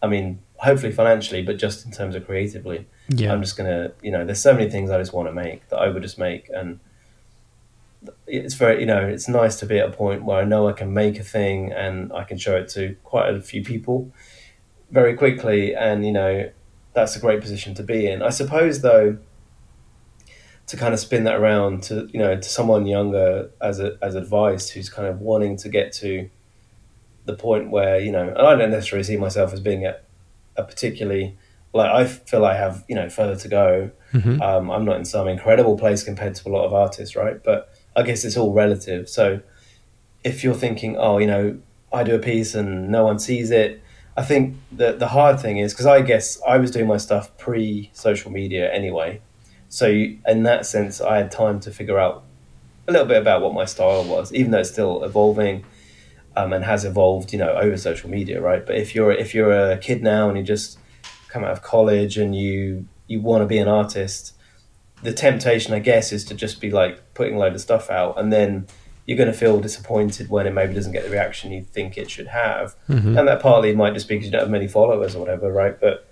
B: I mean, hopefully financially, but just in terms of creatively.
A: Yeah.
B: I'm just gonna, you know, there's so many things I just want to make that I would just make, and it's very, you know, it's nice to be at a point where I know I can make a thing and I can show it to quite a few people very quickly, and you know, that's a great position to be in. I suppose, though, to kind of spin that around to you know to someone younger as a, as advice who's kind of wanting to get to the point where you know, and I don't necessarily see myself as being at a particularly like I feel I have you know further to go.
A: Mhm.
B: Um, I'm not in some incredible place compared to a lot of artists, right? But I guess it's all relative. So if you're thinking, oh, you know, I do a piece and no one sees it, I think that the hard thing is because I guess I was doing my stuff pre social media anyway. So in that sense, I had time to figure out a little bit about what my style was, even though it's still evolving um, and has evolved, you know, over social media, right? But if you're if you're a kid now and you just come out of college and you you want to be an artist, the temptation, I guess, is to just be like putting a load of stuff out, and then you're going to feel disappointed when it maybe doesn't get the reaction you think it should have,
A: Mhm.
B: and that partly might just be because you don't have many followers or whatever, right? But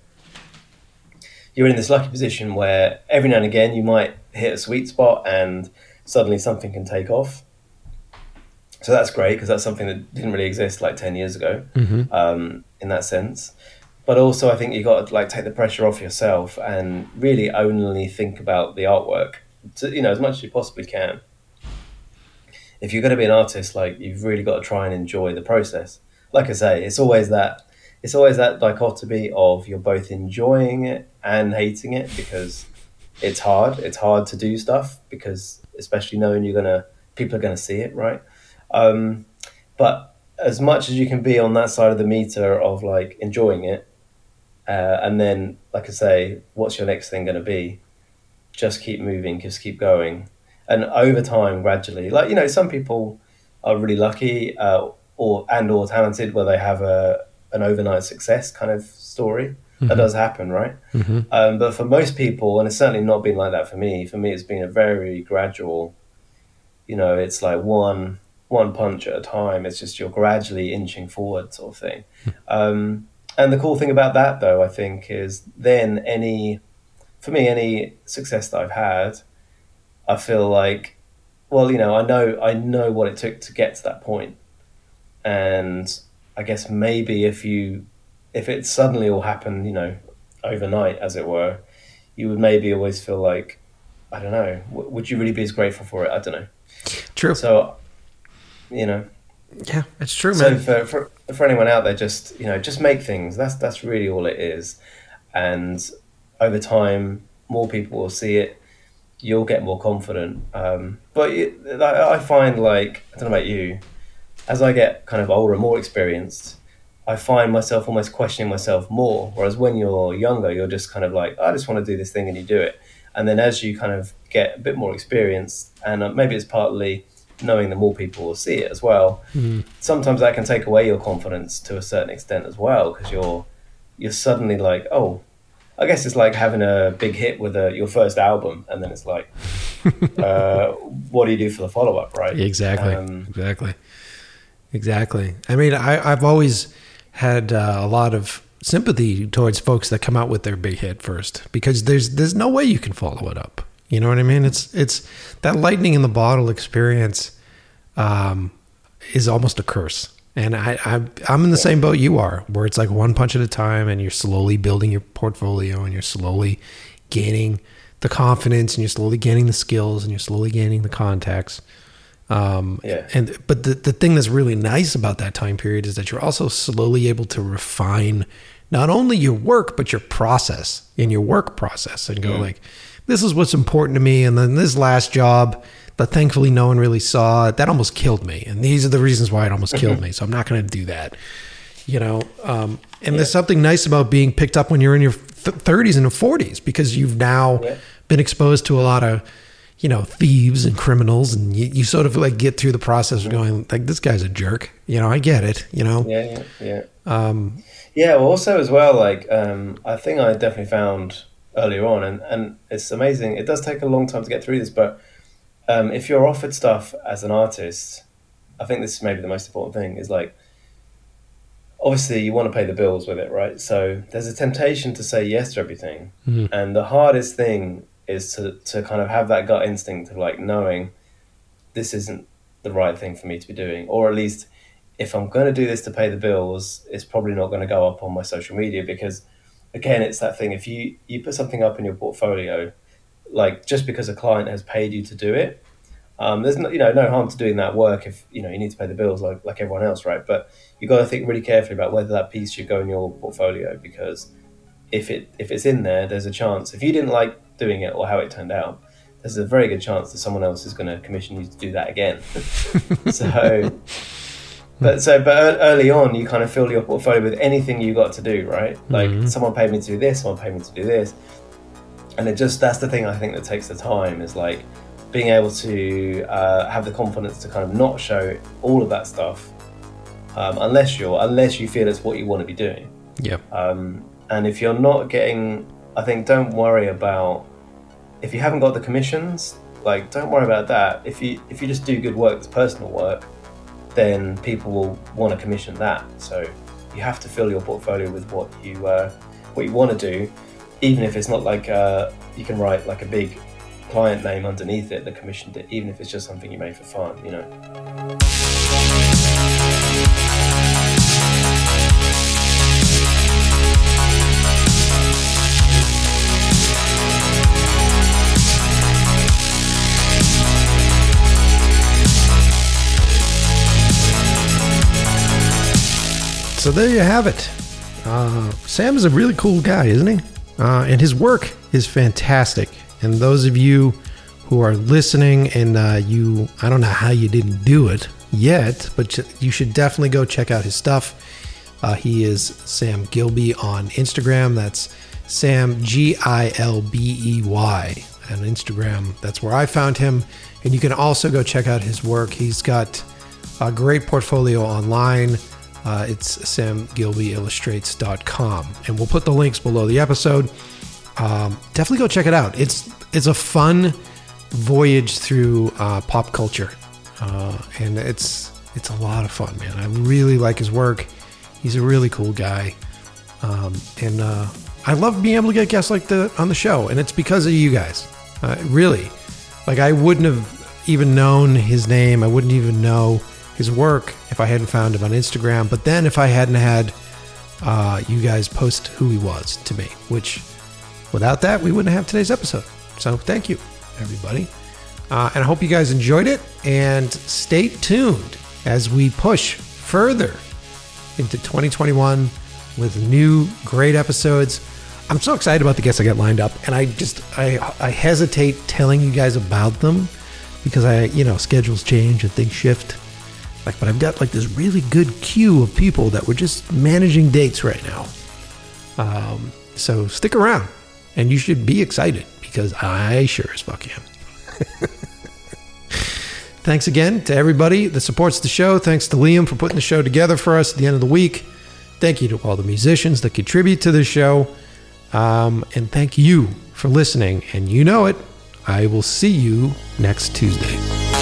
B: you're in this lucky position where every now and again you might hit a sweet spot and suddenly something can take off. So that's great because that's something that didn't really exist like ten years ago
A: Mhm.
B: um, in that sense. But also, I think you got to like take the pressure off yourself and really only think about the artwork, to, you know, as much as you possibly can. If you're going to be an artist, like you've really got to try and enjoy the process. Like I say, it's always that it's always that dichotomy of you're both enjoying it and hating it because it's hard. It's hard to do stuff because especially knowing you're gonna people are gonna see it, right? Um, but as much as you can be on that side of the meter of like enjoying it, uh, and then like I say, what's your next thing going to be? Just keep moving, just keep going, and over time, gradually, like you know, some people are really lucky uh, or and or talented where they have a an overnight success kind of story. That does happen, right?
A: Mhm.
B: Um, but for most people, and it's certainly not been like that for me. For me, it's been a very gradual. You know, it's like one one punch at a time. It's just you're gradually inching forward, sort of thing. Um, and the cool thing about that, though, I think, is then any, for me, any success that I've had, I feel like, well, you know, I know I know what it took to get to that point, and I guess maybe if you, if it suddenly all happened, you know, overnight, as it were, you would maybe always feel like, I don't know, w- would you really be as grateful for it? I don't know.
A: True.
B: So, you know,
A: Yeah, it's true,
B: so
A: man.
B: for, for for anyone out there, just you know, just make things. That's that's really all it is. And over time, more people will see it. You'll get more confident. Um, but it, I find like I don't know about you, as I get kind of older and more experienced, I find myself almost questioning myself more. Whereas when you're younger, you're just kind of like, I just want to do this thing, and you do it. And then as you kind of get a bit more experience, and uh, maybe it's partly knowing that more people will see it as well.
A: Mhm.
B: Sometimes that can take away your confidence to a certain extent as well, because you're you're suddenly like, oh, I guess it's like having a big hit with a, your first album, and then it's like, uh, what do you do for the follow up, right?
A: Exactly.
B: Um,
A: exactly. Exactly. I mean, I, I've always had uh, a lot of sympathy towards folks that come out with their big hit first because there's there's no way you can follow it up. You know what I mean? It's it's that lightning in the bottle experience um, is almost a curse. And I, I I'm in the same boat you are, where it's like one punch at a time, and you're slowly building your portfolio, and you're slowly gaining the confidence, and you're slowly gaining the skills, and you're slowly gaining the contacts. Um,
B: Yeah.
A: And but the the thing that's really nice about that time period is that you're also slowly able to refine not only your work but your process in your work process, and go like, this is what's important to me, and then this last job that thankfully no one really saw that almost killed me, and these are the reasons why it almost killed me. So I'm not going to do that. You know, um, and there's something nice about being picked up when you're in your th- 30s and 40s because you've now
B: Yeah.
A: been exposed to a lot of you know thieves and criminals and you, you sort of like get through the process of going like this guy's a jerk you know i get it you know
B: yeah, yeah, yeah.
A: um
B: Yeah, well, also as well, like um, I think I definitely found earlier on, and, and it's amazing. It does take a long time to get through this, but um, if you're offered stuff as an artist, I think this is maybe the most important thing. Is like, obviously, you want to pay the bills with it, right? So there's a temptation to say yes to everything,
A: Mhm.
B: and the hardest thing is to to kind of have that gut instinct of like knowing this isn't the right thing for me to be doing, or at least if I'm going to do this to pay the bills, it's probably not going to go up on my social media because, again, it's that thing. If you you put something up in your portfolio, like just because a client has paid you to do it, um, there's no, you know no harm to doing that work if you know you need to pay the bills like like everyone else, right? But you've got to think really carefully about whether that piece should go in your portfolio because if it if it's in there, there's a chance. If you didn't like doing it or how it turned out, there's a very good chance that someone else is going to commission you to do that again. so, but so but early on, you kind of fill your portfolio with anything you got to do, right? Like
A: Mhm.
B: someone paid me to do this, someone paid me to do this, and it just that's the thing I think that takes the time is like being able to uh, have the confidence to kind of not show all of that stuff um, unless you're unless you feel it's what you want to be doing.
A: Yeah.
B: Um, and if you're not getting, I think don't worry about if you haven't got the commissions. Like, don't worry about that. If you if you just do good work, it's personal work, then people will want to commission that. So you have to fill your portfolio with what you uh, what you want to do, even if it's not like uh, you can write like a big client name underneath it that commissioned it, even if it's just something you made for fun. You know.
A: So there you have it. Uh, Sam is a really cool guy, isn't he? Uh, and his work is fantastic. And those of you who are listening and uh, you, I don't know how you didn't do it yet, but you should definitely go check out his stuff. Uh, he is Sam Gilbey on Instagram. That's Sam G I L B E Y on Instagram. That's where I found him. And you can also go check out his work. He's got a great portfolio online. Uh, it's samgilbeyillustrates.com. And we'll put the links below the episode. Um, definitely go check it out. It's it's a fun voyage through uh, pop culture, uh, and it's it's a lot of fun, man. I really like his work. He's a really cool guy, um, and uh, I love being able to get guests like the on the show, and it's because of you guys. Uh, really, like I wouldn't have even known his name. I wouldn't even know his work if I hadn't found him on Instagram. But then if I hadn't had uh, you guys post who he was to me, which without that we wouldn't have today's episode. So thank you, everybody, uh, and I hope you guys enjoyed it. And stay tuned as we push further into 2021 with new great episodes. I'm so excited about the guests I got lined up, and I just I I hesitate telling you guys about them because I you know schedules change and things shift. Like, but I've got like this really good queue of people that we're just managing dates right now. Um, so stick around, and you should be excited because I sure as fuck am. Thanks again to everybody that supports the show. Thanks to Liam for putting the show together for us at the end of the week. Thank you to all the musicians that contribute to the show. Um, and thank you for listening. And you know it, I will see you next Tuesday.